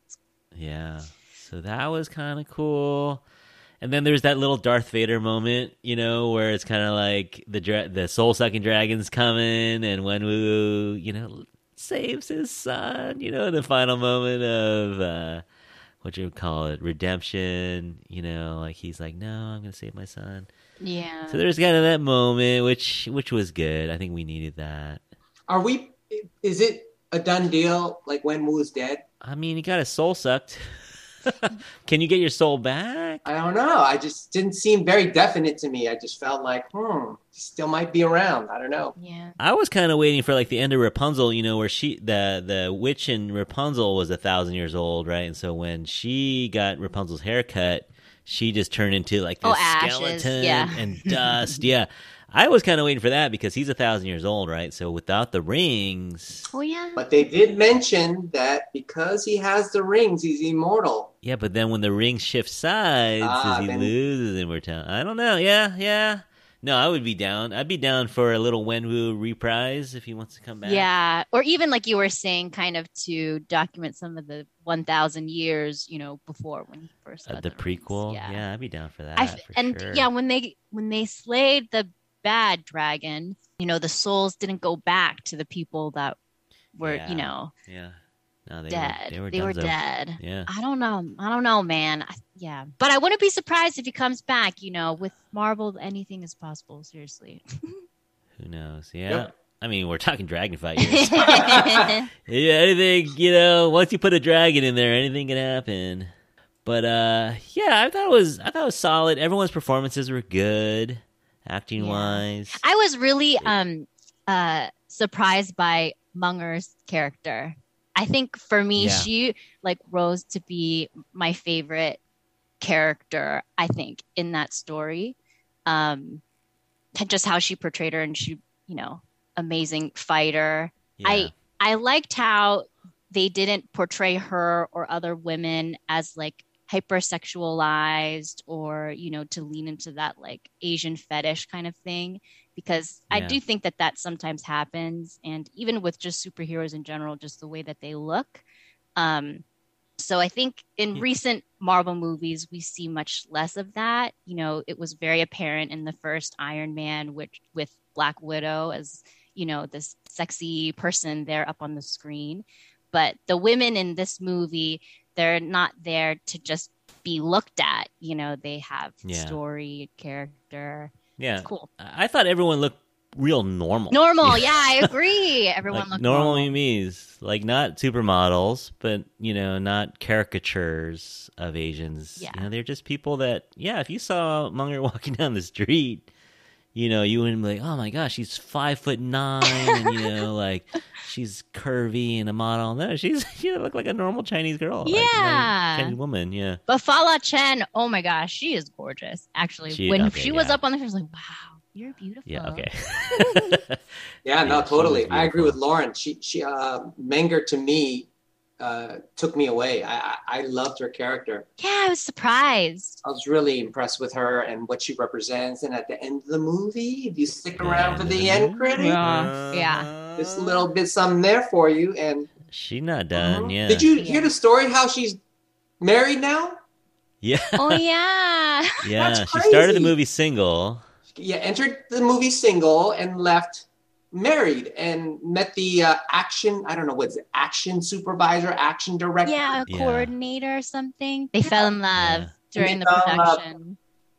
Yeah. So that was kind of cool. And then there's that little Darth Vader moment, you know, where it's kind of like the dra- the soul sucking dragon's coming, and when Wenwu, you know, saves his son. You know, in the final moment of uh, what you would call it, redemption. You know, like he's like, "No, I'm gonna save my son." Yeah. So there's kind of that moment, which which was good. I think we needed that. Are we? Is it a done deal? Like Wenwu's dead? I mean, he got his soul sucked. Can you get your soul back? I don't know. I just didn't seem very definite to me. I just felt like, hmm, still might be around. I don't know. yeah. I was kind of waiting for like the end of Rapunzel, you know, where she the the witch in Rapunzel was a thousand years old, right? And so when she got Rapunzel's haircut, she just turned into like this Oh, ashes, skeleton yeah. and dust. yeah, I was kind of waiting for that because he's a thousand years old, right? So without the rings, Oh yeah. But they did mention that because he has the rings, he's immortal. Yeah. But then when the ring shifts sides, Ah, does he then- loses immortality? I don't know. Yeah, yeah. No, I would be down. I'd be down for a little Wenwu reprise if he wants to come back. Yeah, or even like you were saying, kind of to document some of the 1,000 years, you know, before when he first Uh, got the rings. prequel. Yeah, Yeah. I'd be down for that. I, for and sure. yeah, when they when they slayed the bad dragon, you know, the souls didn't go back to the people that were, Yeah. you know, Yeah. No, they dead. Were, they were, donezo. dead. Yeah. I don't know. I don't know, man. I, yeah, but I wouldn't be surprised if he comes back. You know, with Marvel, anything is possible. Seriously. Who knows? Yeah. Yep. I mean, we're talking dragon fight here. yeah, anything, you know, once you put a dragon in there, anything can happen. But uh yeah, I thought it was I thought it was solid. Everyone's performances were good, acting Yeah. wise. I was really um uh surprised by Meng'er's character. I think for me, Yeah. she like rose to be my favorite character. I think in that story, um, just how she portrayed her, and she, you know, amazing fighter. Yeah. I I liked how they didn't portray her or other women as like hypersexualized or you know to lean into that like Asian fetish kind of thing because I do think that that sometimes happens and even with just superheroes in general just the way that they look. Um so I think in Yeah. recent Marvel movies we see much less of that. You know it was very apparent in the first Iron Man which with Black Widow as you know this sexy person there up on the screen. But the women in this movie they're not there to just be looked at. You know they have Yeah. story character yeah. it's cool I thought everyone looked real normal. Normal, yeah, I agree. Everyone like looked normal normal. means like not supermodels, but you know, not caricatures of Asians. Yeah. You know, they're just people that yeah, if you saw Meng'er walking down the street, you know, you wouldn't be like, Oh my gosh, she's five foot nine and you know, like she's curvy and a model. No, she's you know, look like a normal Chinese girl. like, Yeah. Chinese woman, yeah. But Fala Chen, oh my gosh, she is gorgeous. Actually, She- when okay, she was up on the show, I was like, wow, you're beautiful. Yeah, okay. Yeah, Yeah, no, totally. I agree with Lauren. She, she, uh, Meng'er to me, uh, took me away. I, I, I loved her character. Yeah, I was surprised. I was really impressed with her and what she represents. And at the end of the movie, if you stick around for the end credit, Yeah. Yeah. there's a little bit something there for you. And She's not done, yeah. did you hear the story how she's married now? Yeah. Oh yeah. yeah. She started the movie single. Yeah, entered the movie single and left married and met the uh, action. I don't know what's it, action supervisor, action director. yeah, a Yeah. coordinator or something. They fell in love Yeah. during They the fell in love. production.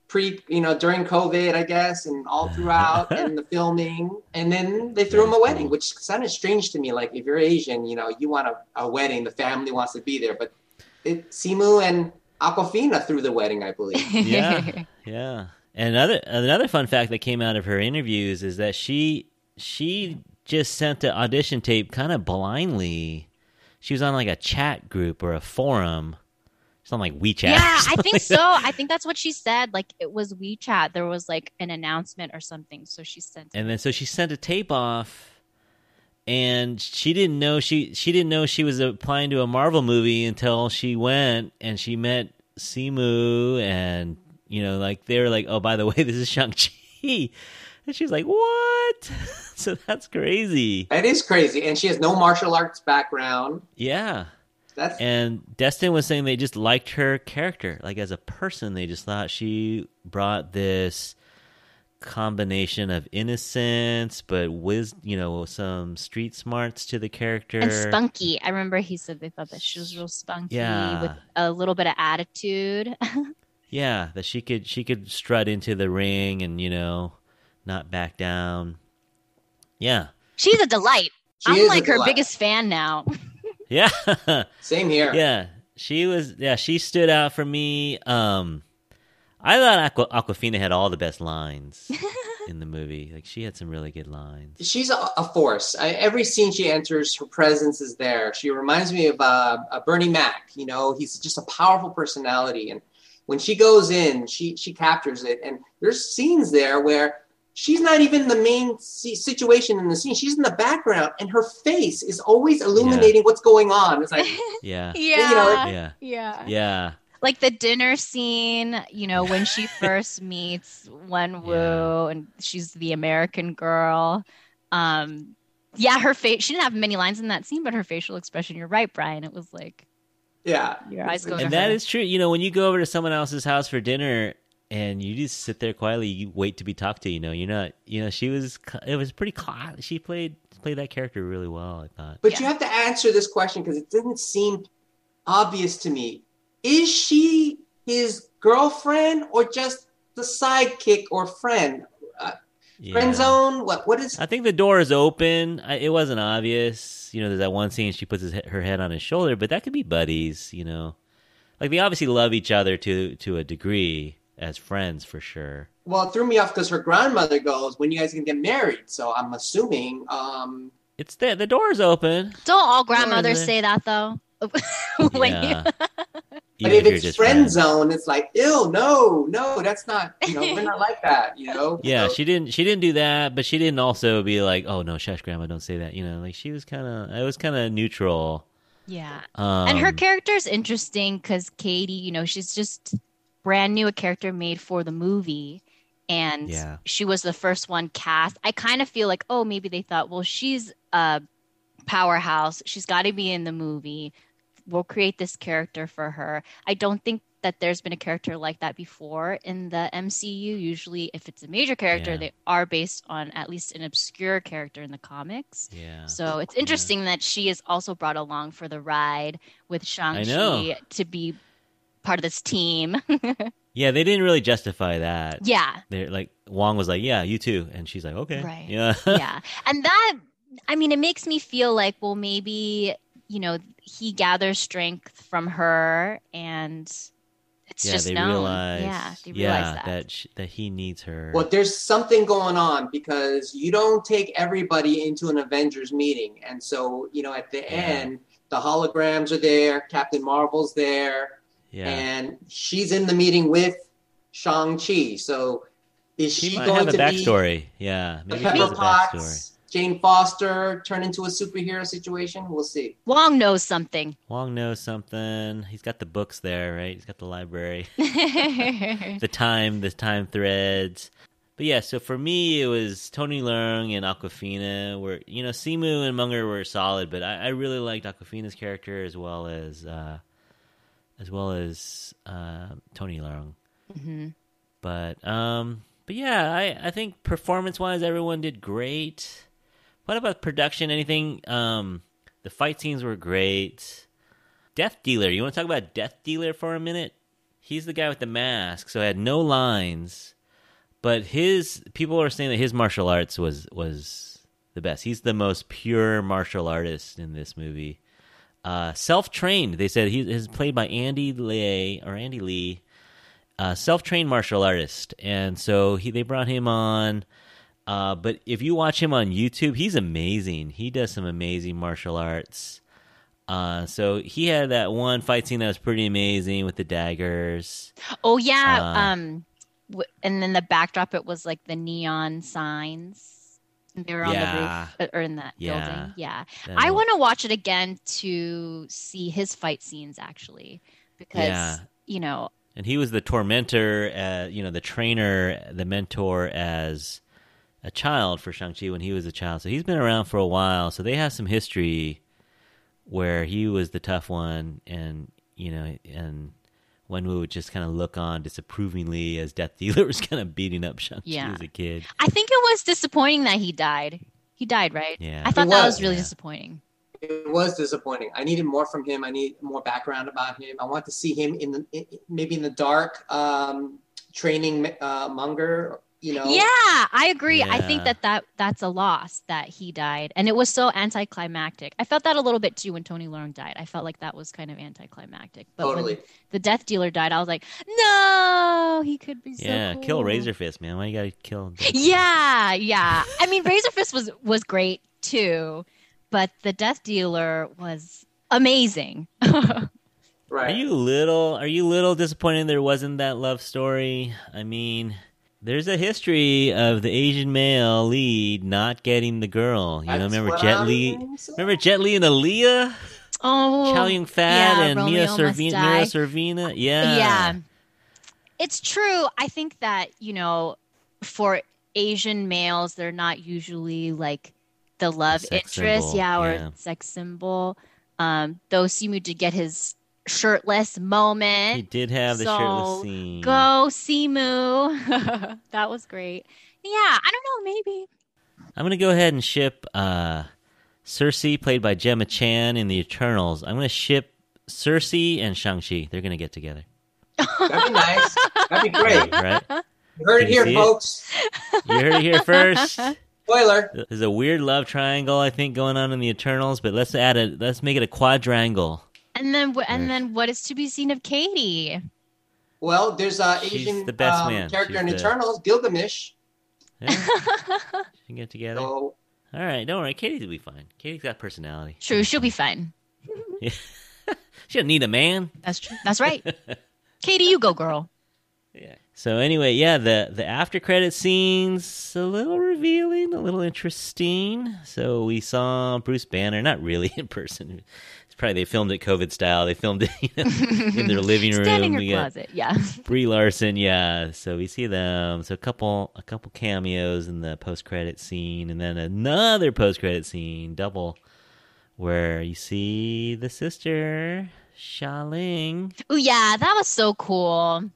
pre you know during covid i guess and all throughout and the filming and then they threw him a wedding which sounded strange to me like if you're asian you know you want a, a wedding the family wants to be there but it simu and Awkwafina threw the wedding i believe Yeah. Yeah. And another another fun fact that came out of her interviews is that she she just sent the audition tape kind of blindly. She was on like a chat group or a forum. She's on like WeChat. yeah, I think like so. that. I think that's what she said. Like it was WeChat. There was like an announcement or something. So she sent. And then so she sent a tape off and she didn't know she she didn't know she was applying to a Marvel movie until she went and she met Simu and you know like they were like oh by the way this is Shang-Chi and she's like what? So that's crazy. That is crazy. And she has no martial arts background. Yeah. That's and Destin was saying they just liked her character. Like as a person they just thought she brought this combination of innocence but with you know some street smarts to the character. And spunky. I remember he said they thought that she was real spunky Yeah. with a little bit of attitude. yeah that she could she could strut into the ring and you know not back down yeah She's a delight. She I'm is a like her delight. biggest fan now. yeah same here yeah she was yeah she stood out for me um i thought Aqua, Awkwafina had all the best lines in the movie like she had some really good lines she's a, a force. I, every scene she enters, her presence is there. She reminds me of uh, uh, Bernie Mac. You know, he's just a powerful personality, and when she goes in, she she captures it. And there's scenes there where she's not even the main situation in the scene. She's in the background, and her face is always illuminating what's going on. It's like, yeah yeah. yeah Yeah. yeah Like the dinner scene, you know, when she first meets Wen Wu Yeah. and she's the American girl. Um yeah, her face she didn't have many lines in that scene, but her facial expression, you're right, Brian. It was like yeah, your eyes go to and that her. is true you know when you go over to someone else's house for dinner and you just sit there quietly you wait to be talked to you know you're not you know she was it was pretty cla- she played played that character really well i thought But Yeah. you have to answer this question because it didn't seem obvious to me. Is she his girlfriend or just the sidekick or friend? Uh, yeah. Friend zone? What? What is? I think the door is open. I, it wasn't obvious. You know, there's that one scene she puts his, her head on his shoulder, but that could be buddies. You know, like they obviously love each other to to a degree as friends for sure. Well, it threw me off because her grandmother goes, "When you guys gonna get married?" So I'm assuming. Um, It's there. The door's open. Don't all grandmothers say that though? when you, yeah. but Even if it's friend friends. zone, it's like, ew, no, no, that's not. You know, we're not like that. You know. Yeah, So- she didn't. She didn't do that, but she didn't also be like, "Oh no, shush, grandma, don't say that." You know, like she was kind of. It was kind of neutral. yeah. Um, and her character's interesting because Katie, you know, she's just brand new, a character made for the movie. And Yeah. she was the first one cast. I kind of feel like, oh, maybe they thought, well, she's a powerhouse. She's got to be in the movie. We'll create this character for her. I don't think that there's been a character like that before in the MCU. Usually, if it's a major character, Yeah. they are based on at least an obscure character in the comics. Yeah. So it's interesting that she is also brought along for the ride with. Shang-Chi to be part of this team. Yeah, they didn't really justify that. yeah, They're like Wong was like, "Yeah, you too," and she's like, "Okay." Right. Yeah. yeah. And that, I mean, it makes me feel like, well, maybe, you know, he gathers strength from her and it's yeah, just they known. realize. yeah, they yeah, realize that. sh- that he needs her. Well, there's something going on because you don't take everybody into an Avengers meeting. And so, you know, at the end, the holograms are there, Captain Marvel's there, yeah. and she's in the meeting with Shang-Chi. So is she, She might going have a to be backstory. Yeah, maybe she has Pepper a backstory. Potts, Jane Foster turn into a superhero situation? We'll see. Wong knows something. Wong knows something. He's got the books there, right? He's got the library, the time, the time threads. But yeah, so for me, it was Tony Leung and Awkwafina. Were you know Simu and Meng'er were solid, but I, I really liked Awkwafina's character as well as uh, as well as uh, Tony Leung. hmm But um, but yeah, I I think performance wise, everyone did great. What about production? Anything? Um, the fight scenes were great. Death Dealer. You want to talk about Death Dealer for a minute? He's the guy with the mask, so he had no lines, but his people are saying that his martial arts was was the best. He's the most pure martial artist in this movie. Uh, self trained. They said he is played by Andy Le or Andy Le uh, self-trained martial artist, and so he they brought him on. Uh, but if you watch him on YouTube, he's amazing. He does some amazing martial arts. Uh, so he had that one fight scene that was pretty amazing with the daggers. Oh yeah. Uh, um, w- and then the backdrop it was like the neon signs. They were on Yeah. the roof uh, or in that Yeah. building. Yeah. That I want to watch it again to see his fight scenes actually, because Yeah. you know and he was the tormentor, uh, you know, the trainer, the mentor as a child for Shang Chi when he was a child. So he's been around for a while. So they have some history where he was the tough one, and you know, and Wenwu would just kind of look on disapprovingly as Death Dealer was kind of beating up Shang Chi Yeah. as a kid. I think it was disappointing that he died. He died, right? Yeah. I thought He that was, was really yeah. disappointing. It was disappointing. I needed more from him. I need more background about him. I want to see him in the in, maybe in the dark, um, training uh, Meng'er. You know, Yeah, I agree. I think that, that that's a loss that he died, and it was so anticlimactic. I felt that a little bit too when Tony Leung died. I felt like that was kind of anticlimactic. But totally. when the Death Dealer died, I was like, no, he could be so yeah, kill. Razor Fist, man. Why you gotta kill? Death Yeah, yeah. I mean, Razor Fist was was great too, but the Death Dealer was amazing. Right. Are you little? Are you little disappointed there wasn't that love story? I mean, there's a history of the Asian male lead not getting the girl. You know, remember what Jet I'm Li? saying. Remember Jet Li and Aaliyah? oh, Chow Yun Fat yeah, and Mia Romeo Must Sorvino. Die. Mira Sorvino. Yeah. yeah. It's true. I think that, you know, for Asian males, they're not usually like the love sex interest, symbol, yeah, or yeah. sex symbol. Um, though Simu did get his shirtless moment. He did have the So, shirtless scene. Go Simu. that was great. Yeah, I don't know, maybe. I'm gonna go ahead and ship uh, Sersi, played by Gemma Chan in the Eternals. I'm gonna ship Sersi and Shang Chi. They're gonna get together, That'd be nice. That'd be great. right? You heard Can it here, see it? folks. You heard it here first. Spoiler. There's a weird love triangle, I think, going on in the Eternals, but let's add it. Let's make it a quadrangle. And then, and Right. then, what is to be seen of Katie? Well, there's a She's Asian the best um, man. character She's in the- Eternals, Gilgamesh. Yeah, you can get together. So All right, don't worry. Katie will be fine. Katie's got personality. True, she'll be fine. She doesn't need a man. That's true. That's right. Katie, you go, girl. Yeah. So anyway, yeah, the the after credit scenes a little revealing, a little interesting. So we saw Bruce Banner, not really in person. It's probably they filmed it COVID style. They filmed it you know, in their living room. Stand in your closet. Yeah. Brie Larson, yeah. So we see them. So a couple a couple cameos in the post credit scene, and then another post credit scene, double, where you see the sister Xialing. Oh yeah, that was so cool.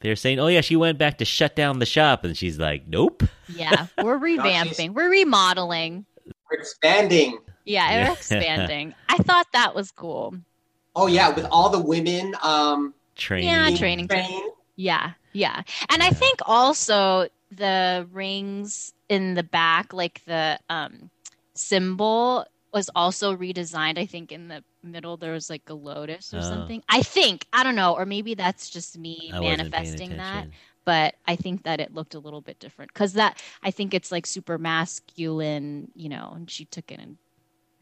They're saying, "Oh yeah, she went back to shut down the shop," and she's like, "Nope." Yeah, we're revamping. We're remodeling. we're expanding. Yeah, Yeah. we're expanding. I thought that was cool. Oh yeah, with all the women um, training. Yeah, training. Train. Yeah, yeah. And I think also the rings in the back, like the um, symbol, was also redesigned. I think in the middle there was like a lotus or Oh. something. I think. I don't know. Or maybe that's just me I manifesting that. But I think that it looked a little bit different because that I think it's like super masculine, you know, and she took it and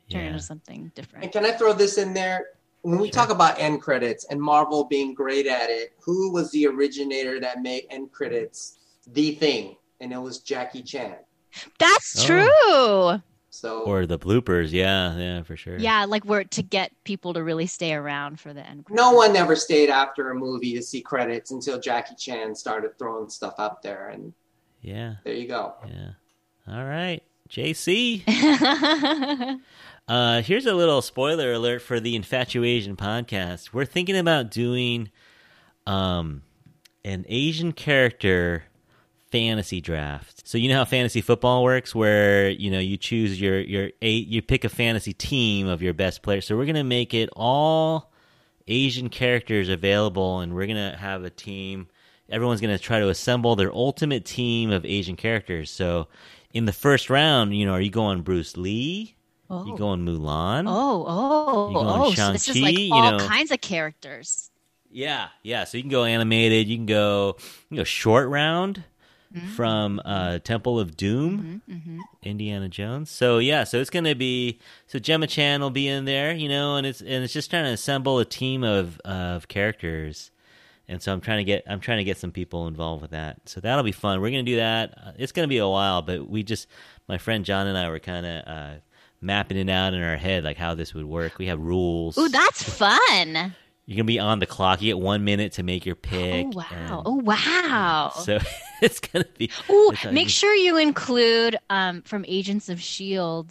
turned it Yeah. into something different. And can I throw this in there? When we Sure. talk about end credits and Marvel being great at it, who was the originator that made end credits the thing? And it was Jackie Chan. That's Oh. true. So Or the bloopers, yeah, yeah, for sure. Yeah, like we're to get people to really stay around for the end. no one ever stayed after a movie to see credits until Jackie Chan started throwing stuff up there. And yeah, there you go. yeah. All right, JC. Uh, here's a little spoiler alert for the InfatuAsian podcast. We're thinking about doing um, an Asian character fantasy draft. So you know how fantasy football works, where you know you choose your your eight, you pick a fantasy team of your best players. So we're gonna make it all Asian characters available, and we're gonna have a team. Everyone's gonna try to assemble their ultimate team of Asian characters. So in the first round, you know, are you going Bruce Lee? Oh. You going Mulan? oh, oh, You oh! So this is like you all know. kinds of characters. Yeah, yeah. So you can go animated. You can go, you go short round from uh, Temple of Doom, Mm-hmm. Indiana Jones. So yeah, so it's gonna be so Gemma Chan will be in there, you know, and it's and it's just trying to assemble a team of of characters. And so I'm trying to get I'm trying to get some people involved with that. So that'll be fun. We're gonna do that. Uh, it's gonna be a while, but we just my friend John and I were kind of uh, mapping it out in our head, like how this would work. We have rules. Ooh, that's fun! You're gonna be on the clock. You get one minute to make your pick. Oh wow! Oh wow! So it's gonna be. Ooh, make sure you include um, from Agents of Shield,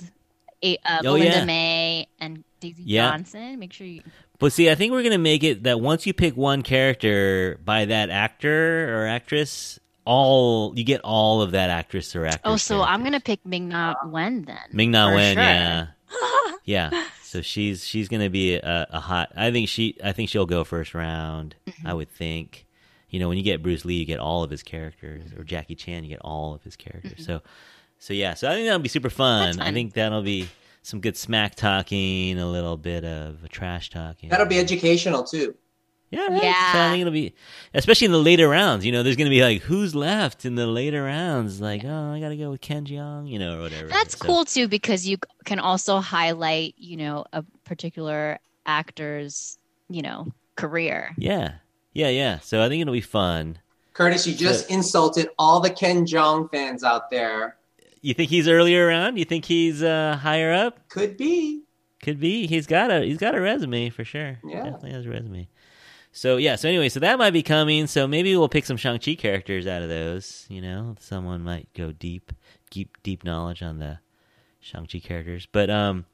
a, uh, Oh, Melinda yeah. May and Daisy Yeah. Johnson. Make sure you. But see, I think we're gonna make it that once you pick one character by that actor or actress, all you get all of that actress or actor. Oh, so I'm gonna pick Ming Na Wen then. Ming Na Wen, sure. yeah, yeah. So she's she's gonna be a, a hot. I think she I think she'll go first round. Mm-hmm. I would think. You know, when you get Bruce Lee, you get all of his characters, or Jackie Chan, you get all of his characters. So, so yeah. So I think that'll be super fun. Mm-hmm. I think that'll be some good smack talking, a little bit of trash talking. That'll be educational too. Yeah, right. Yeah. So I think it'll be, especially in the later rounds. You know, there's going to be like, who's left in the later rounds? Like, oh, I got to go with Ken Jeong, you know, or whatever. That's So- cool too because you can also highlight, you know, a particular actor's, you know, career. Yeah, yeah, yeah. So I think it'll be fun. Curtis, you just insulted all the Ken Jeong fans out there. You think he's earlier around? You think he's uh, higher up? Could be. Could be. He's got a he's got a resume for sure. Yeah. definitely has a resume. So yeah. So anyway, so that might be coming. So maybe we'll pick some Shang Chi characters out of those. You know, someone might go deep, deep, deep knowledge on the Shang Chi characters. But um,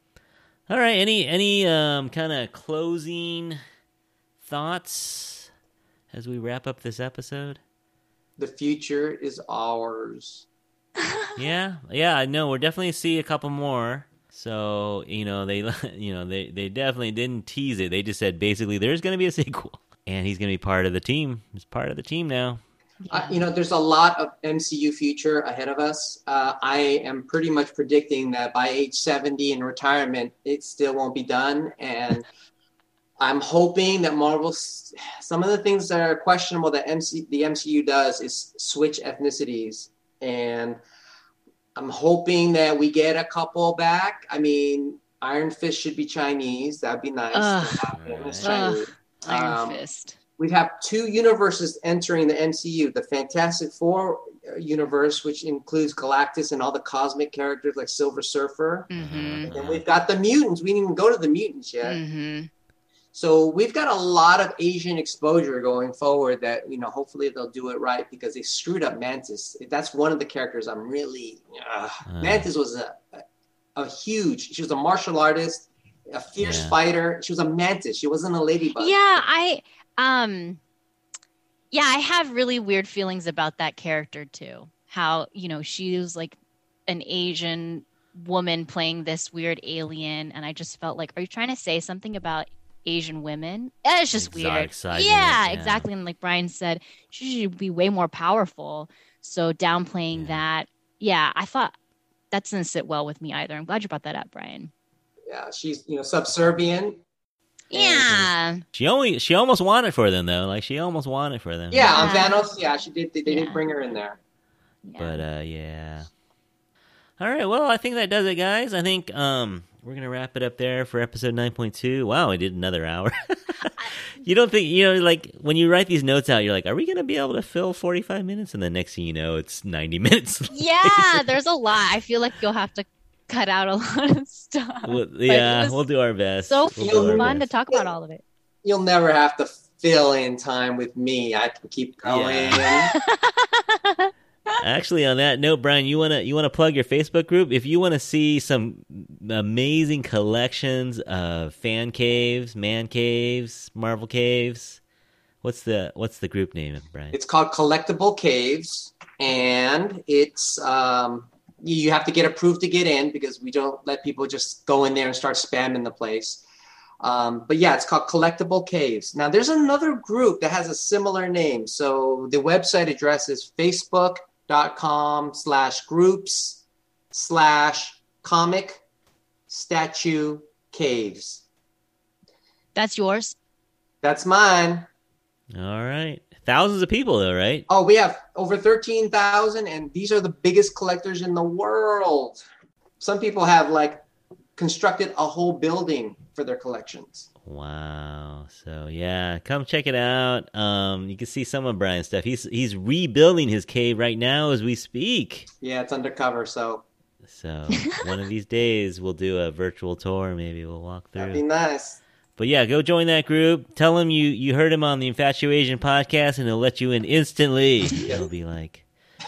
all right. Any any um kind of closing thoughts as we wrap up this episode? The future is ours. yeah, yeah, I know. We're definitely see a couple more. So you know they, you know they, they definitely didn't tease it. They just said basically there's going to be a sequel, and he's going to be part of the team. He's part of the team now. Uh, you know, there's a lot of MCU future ahead of us. Uh, I am pretty much predicting that by age 70 in retirement, it still won't be done. And I'm hoping that Marvel, some of the things that are questionable that MC, the MCU does is switch ethnicities. And I'm hoping that we get a couple back. I mean, Iron Fist should be Chinese. That'd be nice. Ugh. to have him as Right. Chinese. Iron Um, Fist. we have two universes entering the MCU the Fantastic Four uh, universe, which includes Galactus and all the cosmic characters like Silver Surfer. Mm-hmm. And we've got the mutants. We didn't even go to the mutants yet. Mm-hmm. So we've got a lot of Asian exposure going forward that, you know, hopefully they'll do it right because they screwed up Mantis. That's one of the characters I'm really. Uh, Uh. Mantis was a, a huge, she was a martial artist, a fierce Yeah. fighter. She was a mantis. She wasn't a ladybug. Yeah, I um yeah, I have really weird feelings about that character too. How, you know, she was like an Asian woman playing this weird alien and I just felt like are you trying to say something about Asian women. Eh, It's just Exotic weird. side in it, yeah, yeah. exactly. And like Brian said, she should be way more powerful. So downplaying Yeah. that, yeah, I thought that didn't sit well with me either. I'm glad you brought that up, Brian. Yeah, she's you know subservient. Yeah. She only she almost won it for them though. Like she almost won it for them. Yeah, on Yeah. Thanos. Yeah, she did. They, they Yeah. did bring her in there. yeah. But uh yeah. All right, well, I think that does it guys. I think um we're going to wrap it up there for episode 9.2. Wow, we did another hour. you don't think, you know, like when you write these notes out, you're like, are we going to be able to fill 45 minutes and the next thing you know, it's 90 minutes. yeah, there's a lot. I feel like you'll have to cut out a lot of stuff. Well, But yeah, we'll do our best. so We'll do our fun to talk about all of it. You'll never have to fill in time with me. I can keep going. Actually, on that note, Brian, you wanna you wanna plug your Facebook group if you want to see some amazing collections of fan caves, man caves, Marvel caves. What's the what's the group name, Brian? It's called Collectible Caves, and it's um, you you have to get approved to get in because we don't let people just go in there and start spamming the place. Um, but yeah, it's called Collectible Caves. Now, there's another group that has a similar name. So the website address is facebook.com slash groups slash comic statue caves. That's yours. That's mine. All right, thousands of people though, right? Oh, we have over 13,000, and these are the biggest collectors in the world. Some people have like constructed a whole building for their collections. Wow. So yeah, come check it out. Um, you can see some of Brian's stuff. He's he's rebuilding his cave right now as we speak. Yeah, it's undercover, so So one of these days we'll do a virtual tour. Maybe we'll walk through. that'd be nice. But yeah, go join that group. Tell him you you heard him on the InfatuAsian podcast, and he'll let you in instantly. It'll be like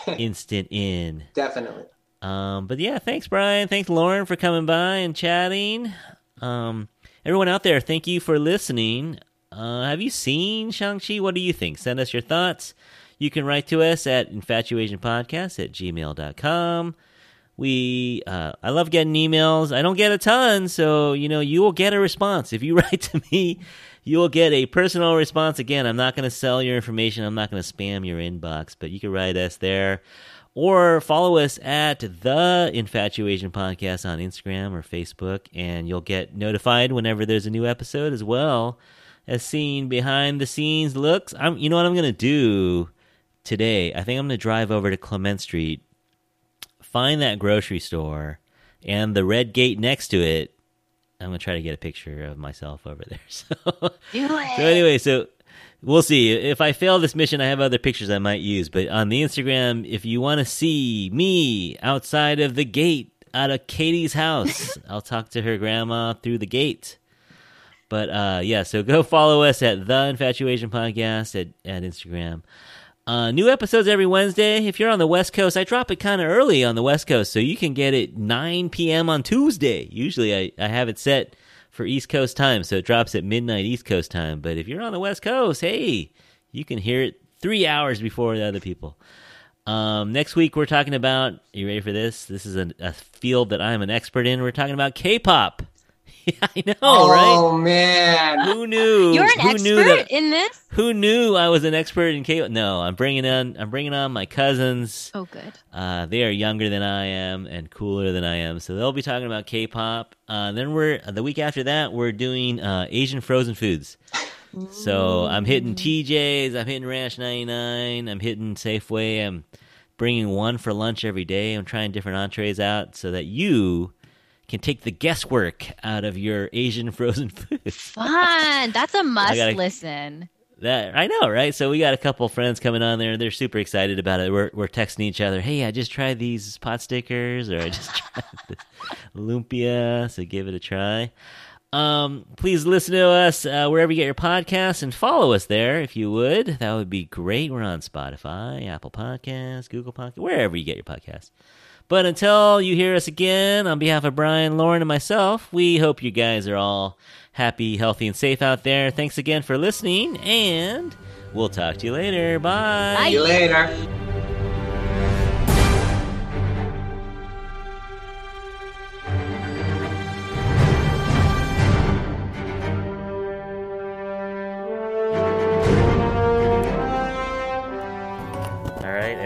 instant in. Definitely. Um, but yeah, thanks Brian. Thanks Lauren for coming by and chatting. Um, everyone out there, thank you for listening. Uh, have you seen Shang-Chi? What do you think? Send us your thoughts. You can write to us at infatuasianpodcast at gmail.com. We, uh, I love getting emails. I don't get a ton, so, you know, you will get a response. If you write to me, you will get a personal response. Again, I'm not going to sell your information. I'm not going to spam your inbox, but you can write us there or follow us at the InfatuAsian Podcast on Instagram or Facebook, and you'll get notified whenever there's a new episode as well as seeing behind the scenes looks. I'm, you know what I'm gonna do today? I think I'm gonna drive over to Clement Street, find that grocery store, and the red gate next to it. I'm gonna try to get a picture of myself over there. So. Do it. So anyway, so we'll see. If I fail this mission, I have other pictures I might use. But on the Instagram, if you want to see me outside of the gate out of Katie's house, I'll talk to her grandma through the gate. But uh, yeah, so go follow us at the InfatuAsian Podcast at, at Instagram. Uh, new episodes every Wednesday. If you're on the West Coast, I drop it kind of early on the West Coast, so you can get it 9 p.m. on Tuesday. Usually, I, I have it set for East Coast time, so it drops at midnight East Coast time. But if you're on the West Coast, hey, you can hear it three hours before the other people. Um, next week, we're talking about. You ready for this? This is a, a field that I'm an expert in. We're talking about K-pop. yeah, I know, right? Oh man. Who knew? You're an Who expert knew that? in this. Who knew I was an expert in K? No, I'm bringing on. I'm bringing on my cousins. Oh, good. Uh, they are younger than I am and cooler than I am, so they'll be talking about K-pop. Uh, then we're the week after that we're doing uh, Asian frozen foods. So I'm hitting TJ's, I'm hitting Ranch 99, I'm hitting Safeway. I'm bringing one for lunch every day. I'm trying different entrees out so that you can take the guesswork out of your Asian frozen foods. Fun. That's a must gotta- listen. That I know, right? So we got a couple friends coming on there. They're super excited about it. We're we're texting each other. Hey, I just tried these pot stickers, or I just tried this lumpia. So give it a try. Um, please listen to us uh, wherever you get your podcasts and follow us there if you would. That would be great. We're on Spotify, Apple Podcasts, Google Podcasts, wherever you get your podcasts. But until you hear us again, on behalf of Brian, Lauren, and myself, we hope you guys are all happy, healthy, and safe out there. Thanks again for listening, and we'll talk to you later. Bye. See you later.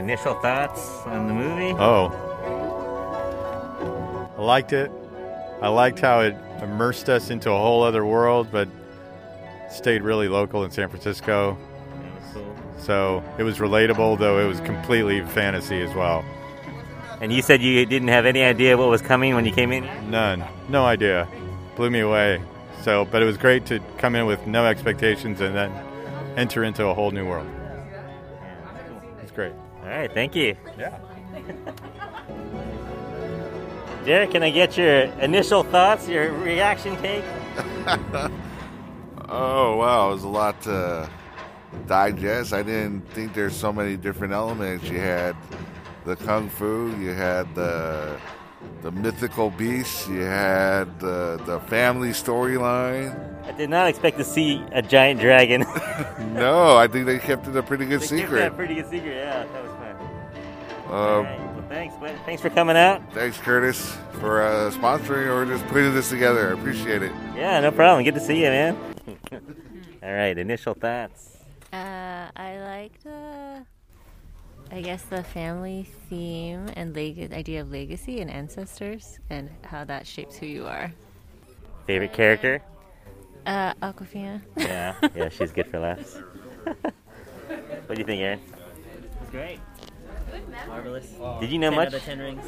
initial thoughts on the movie? Oh, I liked it. I liked how it immersed us into a whole other world, but stayed really local in San Francisco. So it was relatable, though it was completely fantasy as well. And you said you didn't have any idea what was coming when you came in? None. No idea. Blew me away. So, but it was great to come in with no expectations and then enter into a whole new world. It's great. All right, thank you. Yeah. Jared, can I get your initial thoughts, your reaction take? Oh wow, it was a lot to digest. I didn't think there's so many different elements. You had the kung fu, you had the the mythical beasts, you had the the family storyline. I did not expect to see a giant dragon. No, I think they kept it a pretty good They kept secret. that pretty good secret. Yeah, that was fun. Uh, well, thanks. Well, Thanks for coming out. thanks, Curtis, for uh, sponsoring or just putting this together. I appreciate it. Yeah, no problem. Good to see you, man. All right, initial thoughts. Uh, I liked, uh, I guess, the family theme and leg- idea of legacy and ancestors and how that shapes who you are. Favorite character? Uh, Awkwafina. Yeah, yeah, she's good for laughs. what do you think, Aaron? It's great. Marvelous. Did you know 10 much? out of 10 rings.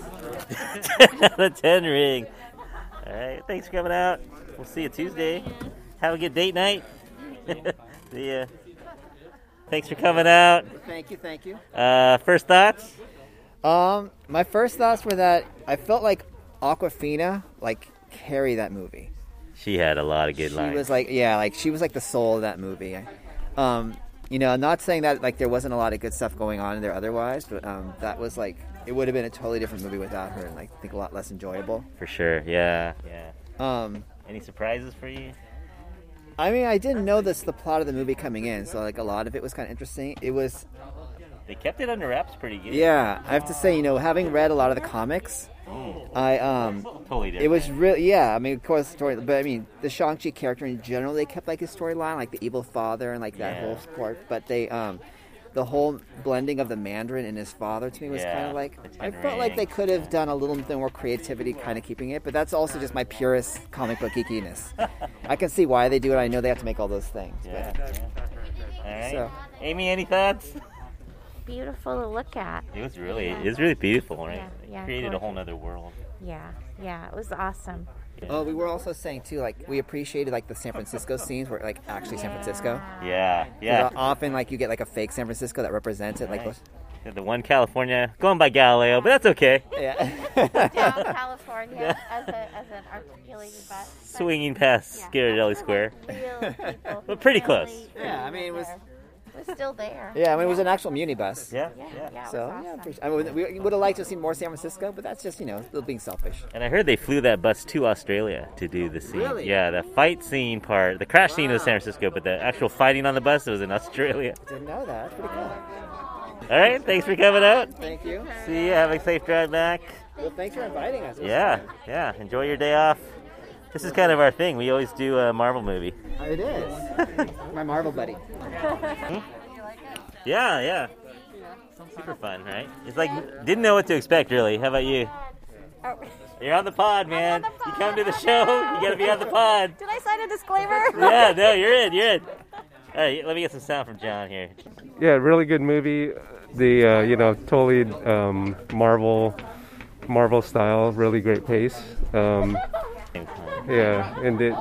Out of ten ring. All right, thanks for coming out. We'll see you Tuesday. Have a good date night. see ya. Thanks for coming out. Thank you, thank you. Uh, first thoughts? Um, my first thoughts were that I felt like Awkwafina like carried that movie. She had a lot of good she lines. was like, yeah, like she was like the soul of that movie. Um, you know, I'm not saying that like there wasn't a lot of good stuff going on in there otherwise, but um, that was like it would have been a totally different movie without her, and like I think a lot less enjoyable. For sure, yeah, yeah. Um, Any surprises for you? I mean, I didn't know this the plot of the movie coming in, so like a lot of it was kind of interesting. It was They kept it under wraps pretty good. Yeah, I have to say, you know, having read a lot of the comics, I um, Totally did. It was really yeah. I mean, of course, story, but I mean, the Shang Chi character in general, they kept like his storyline, like the evil father and like that Yeah. whole part. But they um, the whole blending of the Mandarin and his father to me was Yeah, kind of like I Ten felt like they could have done a little bit more creativity, kind of keeping it. But that's also just my purest comic book geekiness. I can see why they do it. I know they have to make all those things. Yeah. But, All right. So- Amy, any thoughts? Beautiful to look at. It was really, it was really beautiful, right? Yeah, It yeah, created a whole nother world. Yeah, yeah, it was awesome. Oh, we were also saying too, like we appreciated like the San Francisco scenes where like actually San Francisco. Yeah, yeah. uh, often like you get like a fake San Francisco that represents it, like Right. The one California, going by Galileo, but that's okay. Yeah. Down California as, a, as an articulated bus. Swinging past Yeah. Ghirardelli Square. Real people But pretty who close. Yeah, I mean, it was- It was still there. Yeah, I mean, it was an actual muni bus. Yeah, Yeah, yeah. yeah, it So was yeah, awesome. appreciate- I mean, we would have liked to see more San Francisco, but that's just you know still being selfish. And I heard they flew that bus to Australia to do the scene. Really? Yeah, the fight scene part, the crash scene was San Francisco, but the actual fighting on the bus was in Australia. Didn't know that. That's pretty cool. All right, thanks for coming out. Thank you. See you. Have a safe drive back. Well, thanks for inviting us. Yeah, fun. yeah. Enjoy your day off. This is kind of our thing. We always do a Marvel movie. It is. My Marvel buddy. Yeah, yeah. Super fun, right? It's like didn't know what to expect really. How about you? You're on the pod, man. You come to the show, you gotta be on the pod. Did I sign a disclaimer? Yeah, no, you're in, you're in. All right, let me get some sound from John here. Yeah, really good movie. The uh, you know totally um, Marvel, Marvel style. Really great pace. Um, yeah, and did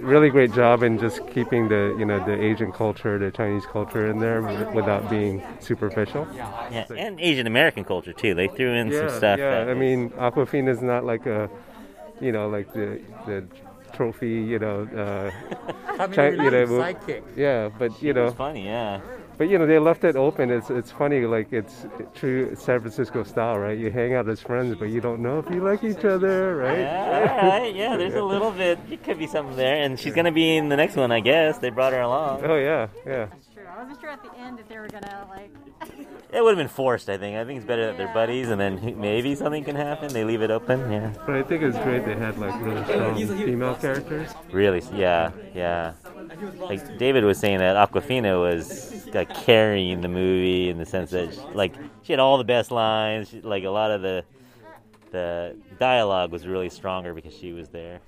really great job in just keeping the you know the Asian culture, the Chinese culture in there without being superficial. Yeah, and Asian American culture too. They threw in yeah, some stuff. Yeah, that I is- mean Awkwafina is not like a, you know, like the the trophy, you know, uh, Chi- you know, sidekick. Yeah, but She you know, funny, yeah. But you know, they left it open. It's it's funny, like it's true San Francisco style, right? You hang out as friends, but you don't know if you like each other, right? Yeah, right, yeah, there's a little bit. It could be something there, and she's gonna be in the next one, I guess. They brought her along. Oh yeah, yeah. I wasn't sure at the end if they were gonna like. It would have been forced, I think. I think it's better that they're buddies, and then maybe something can happen. They leave it open. Yeah. But I think it's great they had like really strong female characters. Really, yeah, yeah. Like David was saying that Awkwafina was like carrying the movie in the sense that like she had all the best lines. She, like a lot of the the dialogue was really stronger because she was there.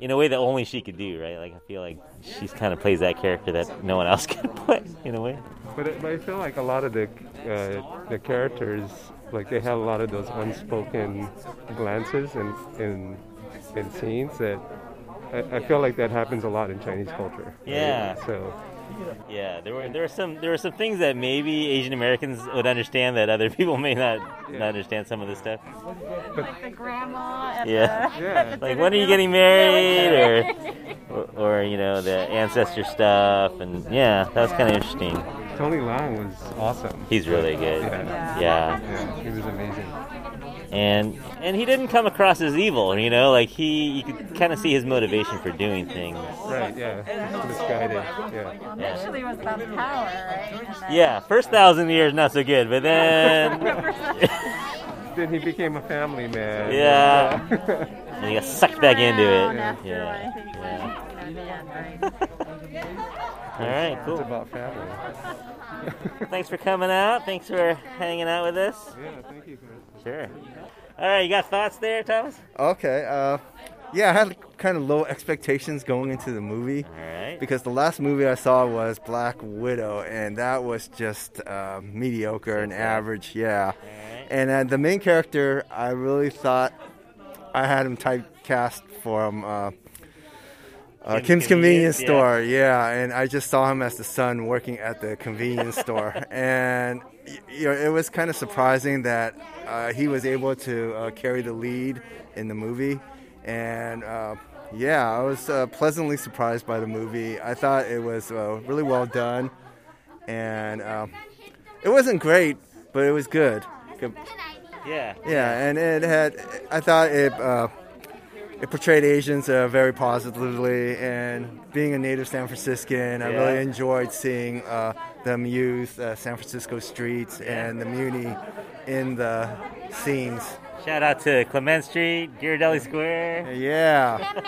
In a way that only she could do, right? Like I feel like she kind of plays that character that no one else can play in a way. But, it, but I feel like a lot of the uh, the characters, like they have a lot of those unspoken glances and in, in scenes that I, I feel like that happens a lot in Chinese culture. right? Yeah. So Yeah, there were there were some there were some things that maybe Asian Americans would understand that other people may not, not understand some of this stuff. like the grandma at Yeah. the, Yeah. Like when are you getting married or, or or you know the ancestor stuff and yeah, that was kind of interesting. Tony Leung was awesome. He's really good. Yeah. Yeah. Yeah, he was amazing. And and he didn't come across as evil, you know, like he you could kind of see his motivation for doing things. Right, yeah. Misguided. Yeah. Initially, it was about power, right? Yeah, first thousand years not so good, but then then he became a family man. Yeah. and he got sucked back into it. after, Yeah. Yeah. you know, the end, right? All right, cool. It's about family. Thanks for coming out. Thanks for hanging out with us. Yeah, thank you, Chris. Sure. All right, you got thoughts there, Thomas? Okay. Uh, yeah, I had kind of low expectations going into the movie. All right. Because the last movie I saw was Black Widow, and that was just uh, mediocre and average. Yeah. And uh, the main character, I really thought I had him typecast from uh, Kim's Kim's Convenience, Convenience. Store. Yeah, and I just saw him as the son working at the convenience store, and you know it was kind of surprising that uh, he was able to uh, carry the lead in the movie, and uh, yeah, I was uh, pleasantly surprised by the movie. I thought it was uh, really well done, and uh, it wasn't great, but it was good. Good- Yeah. yeah, and it had. I thought it uh, it portrayed Asians uh, very positively, and being a native San Franciscan, I Yeah. really enjoyed seeing uh, them use uh, San Francisco streets and the Muni in the scenes. Shout out to Clement Street, Ghirardelli Square. Yeah,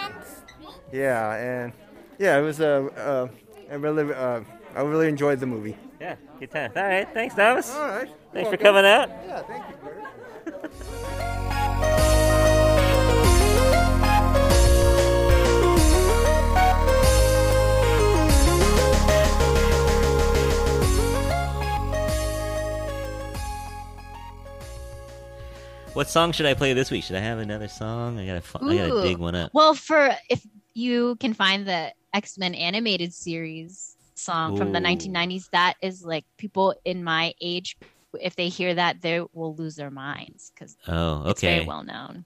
yeah, and yeah, it was a. Uh, I really, uh, I really enjoyed the movie. Yeah, good time. All right, thanks, Thomas. All right. Thanks for Welcome. coming out. Yeah, thank you, What song should I play this week? Should I have another song? I gotta, fi- I gotta Ooh. dig one up. Well, for if you can find the X Men animated series song from the 1990s, that is like people in my age, if they hear that, they will lose their minds because Oh, it's very okay. well known.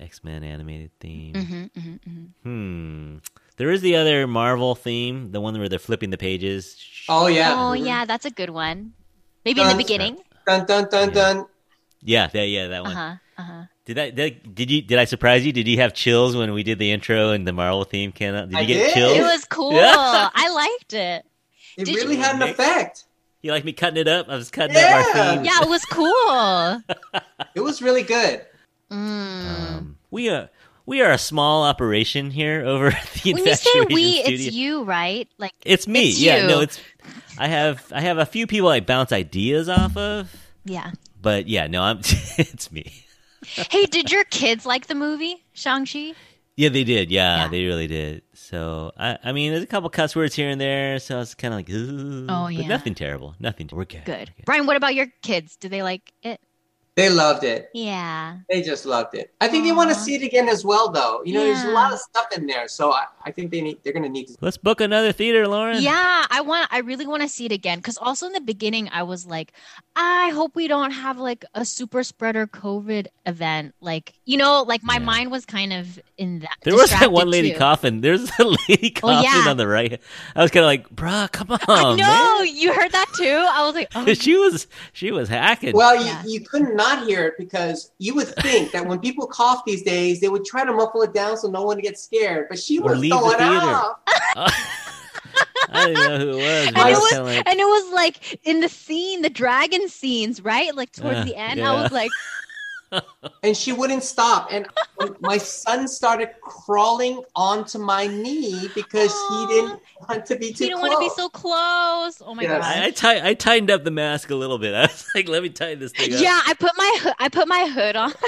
X Men animated theme. Mhm, mhm, mhm. Hmm. There is the other Marvel theme, the one where they're flipping the pages. Oh yeah. Oh yeah, that's a good one. Maybe in the beginning. Dun dun dun dun. Yeah, that, yeah, that Uh one. huh. Uh huh. Did I did, did you did I surprise you? Did you have chills when we did the intro and the Marvel theme came out? Did you I get did. chills? It was cool. Yeah. I liked it. It Did really you- had an effect. You like me cutting it up? I was cutting up our Yeah. theme. Yeah, it was cool. It was really good. Mm. Um, we are we are a small operation here over at the when you say we, Studio. it's you, right? Like It's me. It's yeah, you. no, it's I have I have a few people I bounce ideas off of, yeah. But yeah, no, I'm it's me. Hey, did your kids like the movie Shang Chi? Yeah, they did. Yeah, Yeah. they really did. So I, I mean, there's a couple cuss words here and there, so it's kind of like, Ooh, Oh, but yeah. nothing terrible. Nothing. We're good. Good. Brian, what about your kids? Do they like it? They loved it. Yeah. They just loved it. I think they want to see it again as well, though. You know, there's a lot of stuff in there, so I, I think they need. They're gonna need to. Let's book another theater, Lauren. Yeah, I want. I really want to see it again because also in the beginning I was like, I hope we don't have like a super spreader COVID event. Like you know, like my mind was kind of in that. There was that one lady too. coughing. There's a lady Oh, coughing yeah. on the right. I was kind of like, bruh, come on, I know you heard that too. I was like, oh, she was she was hacking. Well, you, you couldn't not hear it because you would think that when people cough these days, they would try to muffle it down so no one gets scared. But she Or was leave the off. I didn't know who it was. and but I it was was like, and it was like in the scene, the dragon scenes, right? Like towards Uh, the end, yeah. I was like, and she wouldn't stop. And my son started crawling onto my knee because he didn't want to be too you don't close. want to be so close. Oh my Yes. god. I, I, I tightened up the mask a little bit. I was like, let me tighten this thing up. Yeah, I put my hoo- I put my hood on.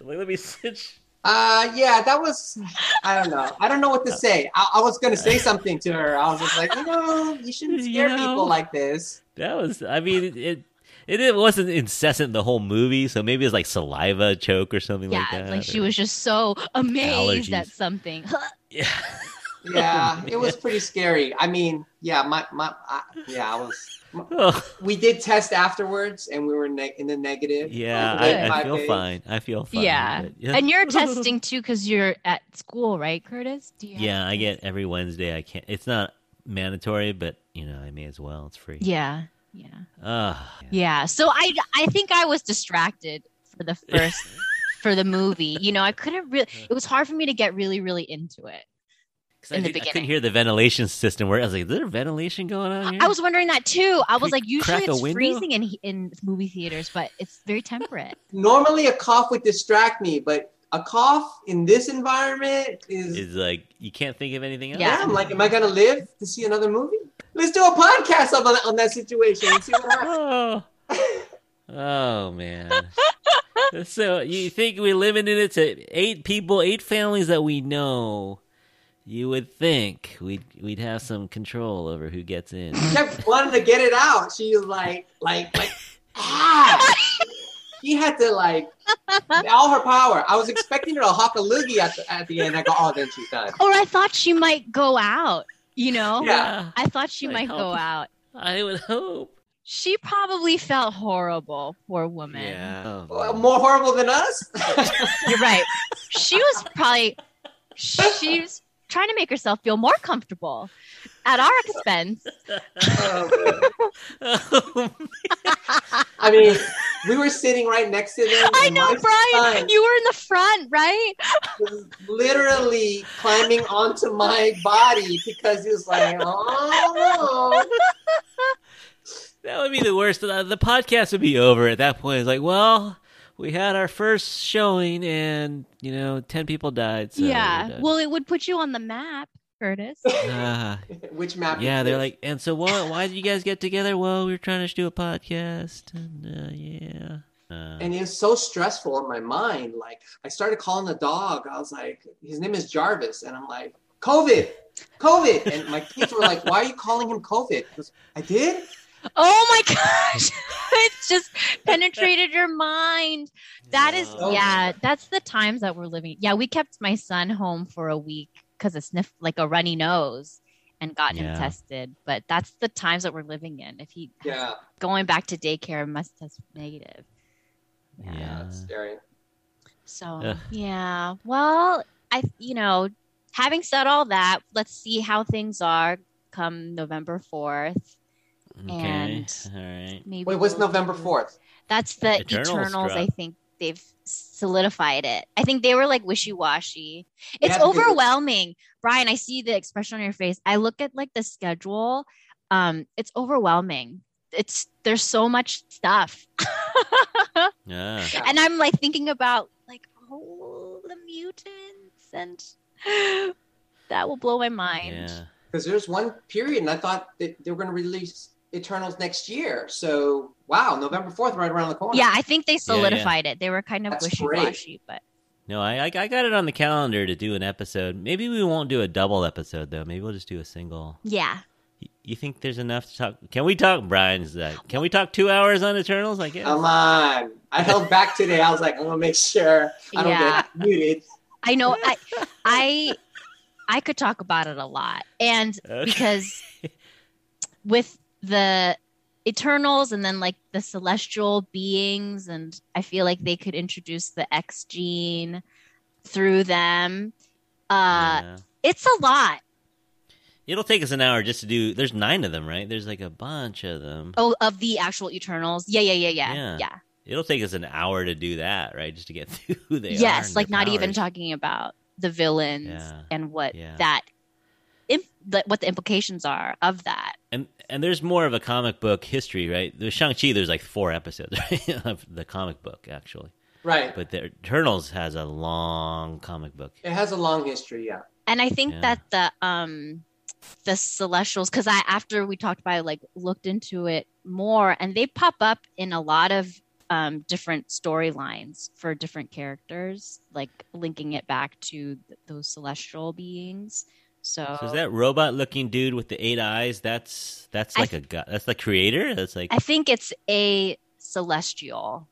Like, let me cinch. Uh, yeah, that was. I don't know. I don't know what to say. I, I was gonna say something to her. I was just like, you know, you shouldn't You scare know. people like this. That was, I mean, it, it, it, it wasn't incessant the whole movie, so maybe it's like saliva choke or something yeah, like that. like she was just so amazed at something. Yeah, yeah, it was pretty scary. I mean, yeah, my my, I, yeah, I was. We did test afterwards, and we were ne- in the negative. Yeah, I, I feel days. fine. I feel fine. yeah. yeah. and you're testing too because you're at school, right, Curtis? Do you Yeah, I get every Wednesday. I can't. It's not mandatory, but you know, I may as well. It's free. Yeah, yeah, Ah, yeah. So I I think I was distracted for the first for the movie. You know, I couldn't really. It was hard for me to get really really into it. 'Cause I, in the did- I couldn't hear the ventilation system. Where I was like, "Is there ventilation going on here?" I was wondering that too. I was like, you usually it's window? freezing in in movie theaters, but it's very temperate. Normally, a cough would distract me, but a cough in this environment is. Is like you can't think of anything else. yeah, I'm like, am I gonna live to see another movie? Let's do a podcast on, on that situation and see what happens. Oh, oh man. so you think we limited it to eight people, eight families that we know? You would think we'd we'd have some control over who gets in. kept wanting to get it out. She was like, like, like, ah. She had to like all her power. I was expecting her to hawk a loogie at the, at the end. I go, oh, then she's done. Or I thought she might go out. You know? Yeah. I thought she I might go out. I would hope. She probably felt horrible, poor woman. Yeah. Well, more horrible than us. You're right. She was probably she's trying to make herself feel more comfortable at our expense. I mean, we were sitting right next to them. I know, Brian. son You were in the front, right? literally climbing onto my body because he was like, oh. That would be the worst. The, the podcast would be over at that point. It's like, well, we had our first showing, and you know, ten people died. So yeah. we're. Well, it would put you on the map, Curtis. Ah. Which map? yeah, is they're this? like, and so what? Why did you guys get together? Well, we were trying to do a podcast, and uh, yeah. Uh, And it was so stressful in my mind. Like I started calling the dog. I was like, his name is Jarvis, and I'm like, COVID, COVID. And my kids were like, why are you calling him COVID? He goes, I did. Oh my gosh. it's just penetrated your mind. That is No. yeah, that's the times that we're living. Yeah, we kept my son home for a week because it sniff like a runny nose and got him tested. But that's the times that we're living in. If he Yeah, going back to daycare must test negative. yeah. it's scary. So Ugh. yeah. Well, I you know, having said all that, let's see how things are come November fourth. Okay. And All right. maybe Wait, what's we'll November fourth? That's the Eternals Eternals. I think they've solidified it. I think they were like wishy washy. It's Yeah, because it's- overwhelming, Brian. I see the expression on your face. I look at like the schedule. Um, it's overwhelming. It's there's so much stuff, Yeah. and I'm like thinking about like oh the mutants, and that will blow my mind. Yeah. Because there's one period, and I thought that they were going to release Eternals next year. So wow, November fourth, right around the corner. Yeah, I think they yeah. solidified it. They were kind of wishy washy, but No, I, I I got it on the calendar to do an episode. Maybe we won't do a double episode though. Maybe we'll just do a single. yeah. You think there's enough to talk? Can we talk? Brian's like, can we talk two hours on Eternals? I guess. Come on. I held back today. I was like, I'm gonna make sure I don't Yeah. get muted. I know I I I could talk about it a lot. And Okay. because with the Eternals and then like the celestial beings and I feel like they could introduce the X gene through them. Uh Yeah. it's a lot. It'll take us an hour just to do. There's nine of them, right? There's like a bunch of them. Oh of the actual Eternals. Yeah, yeah, yeah, yeah. Yeah. Yeah. It'll take us an hour to do that, right? Just to get through who they are. yes, like not even talking about the villains Yeah. and what that imp- what the implications are of that. And and there's more of a comic book history, right? The Shang Chi, there's like four episodes right, of the comic book actually, Right. but the Eternals has a long comic book. It has a long history, yeah. And I think Yeah. that the um the Celestials, because I after we talked about it, like looked into it more, and they pop up in a lot of um, different storylines for different characters, like linking it back to th- those celestial beings. So, So is that robot looking dude with the eight eyes? That's that's I like a god. That's the creator. That's like I think it's a celestial,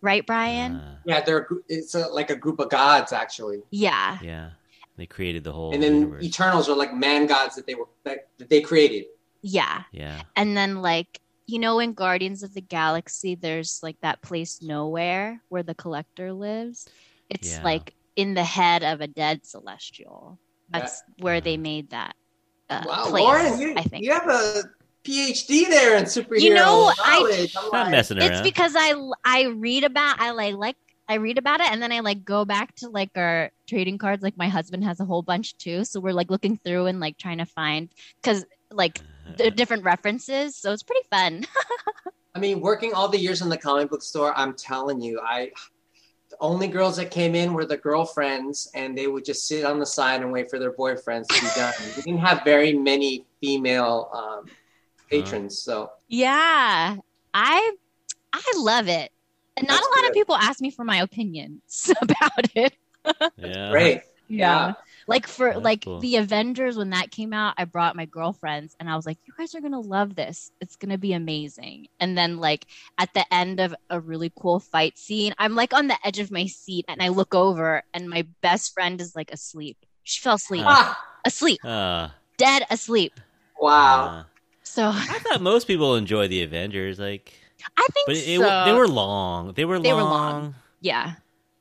right, Brian? Uh. Yeah, they're it's a, like a group of gods actually, yeah. yeah. They created the whole and then universe. Eternals are like man gods that they were that, that they created. Yeah. Yeah. And then like you know in Guardians of the Galaxy there's like that place nowhere where the collector lives. It's Yeah. like in the head of a dead celestial. That's where they made that uh, Wow, place, Lauren, you, I think. you have a PhD there in superhero You know, I- knowledge. I'm Not like- messing around. It's because I I read about I like like I read about it and then I like go back to like our trading cards. Like my husband has a whole bunch too, so we're like looking through and like trying to find because like the different references. So it's pretty fun. I mean, working all the years in the comic book store, I'm telling you, I the only girls that came in were the girlfriends, and they would just sit on the side and wait for their boyfriends to be done. we didn't have very many female um, patrons, so Yeah, I I love it, and not That's a lot good. of people ask me for my opinions about it. yeah. great. Yeah. Like for That's like cool. the Avengers when that came out, I brought my girlfriends and I was like, "You guys are gonna love this. It's gonna be amazing." And then like at the end of a really cool fight scene, I'm like on the edge of my seat and I look over and my best friend is like asleep. She fell asleep, Huh. asleep, Uh, dead asleep. Wow. uh, So I thought most people enjoy the Avengers, like, I think but it, so. they were long. They were They were long. long. Yeah.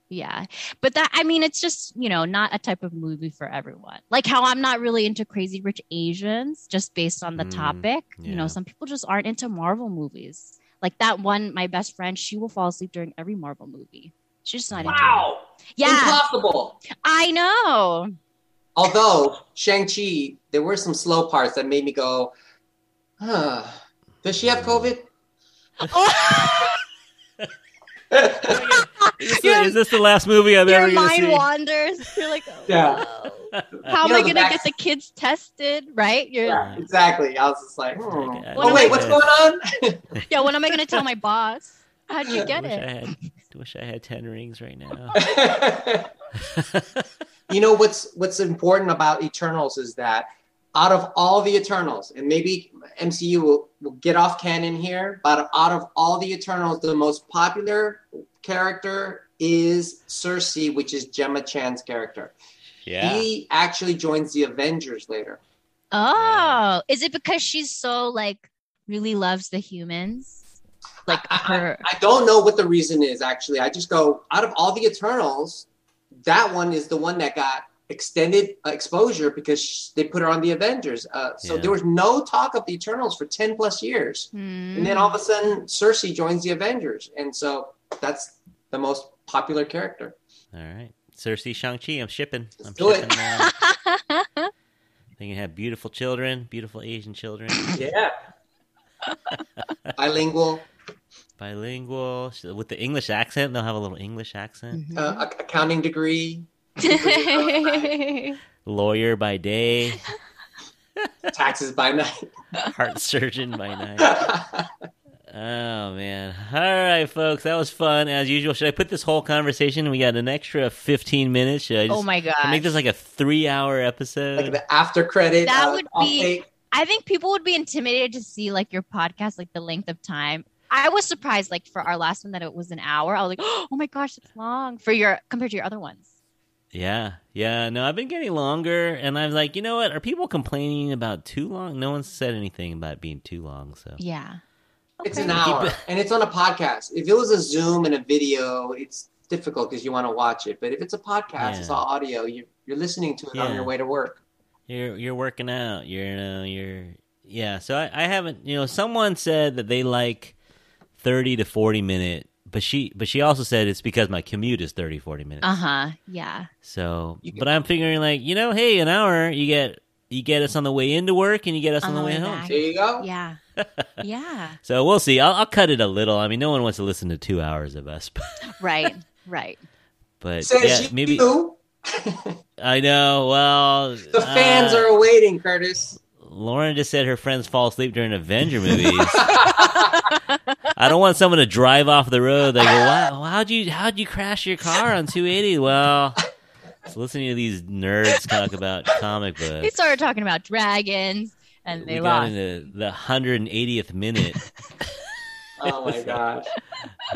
Yeah. But that, I mean, it's just, you know, not a type of movie for everyone. Like how I'm not really into Crazy Rich Asians just based on the Mm, topic. You know, some people just aren't into Marvel movies. Like that one, my best friend, she will fall asleep during every Marvel movie. She's just not into it. Wow, Yeah. impossible. I know. Although Shang Chi, there were some slow parts that made me go, huh. Does she have COVID? Is this, is this the last movie I've Your ever going to mind see? wanders. You're like, oh, Yeah. no. How am You know, I going to back- get the kids tested? Right? You're, Yeah, exactly. I was just like, hmm. I oh wait, what's wish- going on? yeah, when am I going to tell my boss? How'd you get wish it? I had, wish I had ten rings right now. you know what's what's important about Eternals is that out of all the Eternals, and maybe MCU will, will get off canon here, but out of all the Eternals, the most popular character is Sersi, which is Gemma Chan's character. Yeah. He actually joins the Avengers later. Oh, is it because she's so like really loves the humans? Like her. I don't know what the reason is actually. I just go out of all the Eternals, that one is the one that got extended uh, exposure because sh- they put her on the Avengers. Uh, so Yeah. there was no talk of the Eternals for ten plus years, and then all of a sudden Sersi joins the Avengers, and so that's the most popular character. All right, Sersi, Shang Chi. I'm shipping. I'm do shipping. it. man. They can have beautiful children, beautiful Asian children, Yeah, bilingual, bilingual with the English accent. They'll have a little English accent. uh, accounting degree, Lawyer by day, taxes by night. heart surgeon by night. Oh man! All right, folks, that was fun as usual. Should I put this whole conversation? We got an extra fifteen minutes. Should I just Oh my god! Make this like a three-hour episode? like the after credit. that uh, would I'll be. take- I think people would be intimidated to see like your podcast, like the length of time. I was surprised, like for our last one, that it was an hour. I was like, oh my gosh, it's long for your compared to your other ones. Yeah, yeah. No, I've been getting longer, and I was like, you know what? Are people complaining about too long? No one said anything about it being too long. So Yeah. It's an Okay. hour, and it's on a podcast. If it was a Zoom and a video, it's difficult because you want to watch it. But if it's a podcast, it's all audio. You, you're listening to it on your way to work. you're you're working out. You're you know, you're yeah. So I, I haven't. You know, someone said that they like thirty to forty minute, but she but she also said it's because my commute is 30, 40 minutes. Uh huh. Yeah. So, but I'm figuring like you know, hey, an hour you get you get us on the way into work, and you get us on, the way, home. back. There you go. Yeah. yeah. So we'll see. I'll, I'll cut it a little. I mean, no one wants to listen to two hours of us, Right. Right. but Says yeah, you. maybe I know. Well, The fans uh, are awaiting, Curtis. Lauren just said her friends fall asleep during Avenger movies. I don't want someone to drive off the road. They go, "Wow, how'd you how'd you crash your car on 280?" Well, just listening to these nerds talk about comic books. They started talking about dragons and they we got lost. into the 180th minute. Oh my gosh.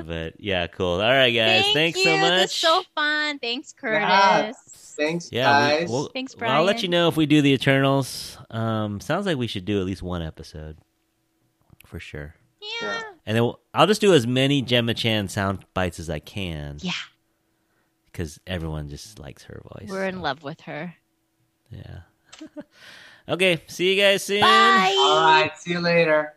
but yeah, cool. All right, guys. Thank Thanks you. so much. This is so fun. Thanks, Curtis. Yeah. Thanks, yeah, guys. we'll- Thanks, well, I'll let you know if we do the Eternals. Um, sounds like we should do at least one episode for sure. Yeah. And then we'll, I'll just do as many Gemma Chan sound bites as I can. Yeah. Because everyone just likes her voice. We're in love with her. Yeah. okay. See you guys soon. Bye. All right. See you later.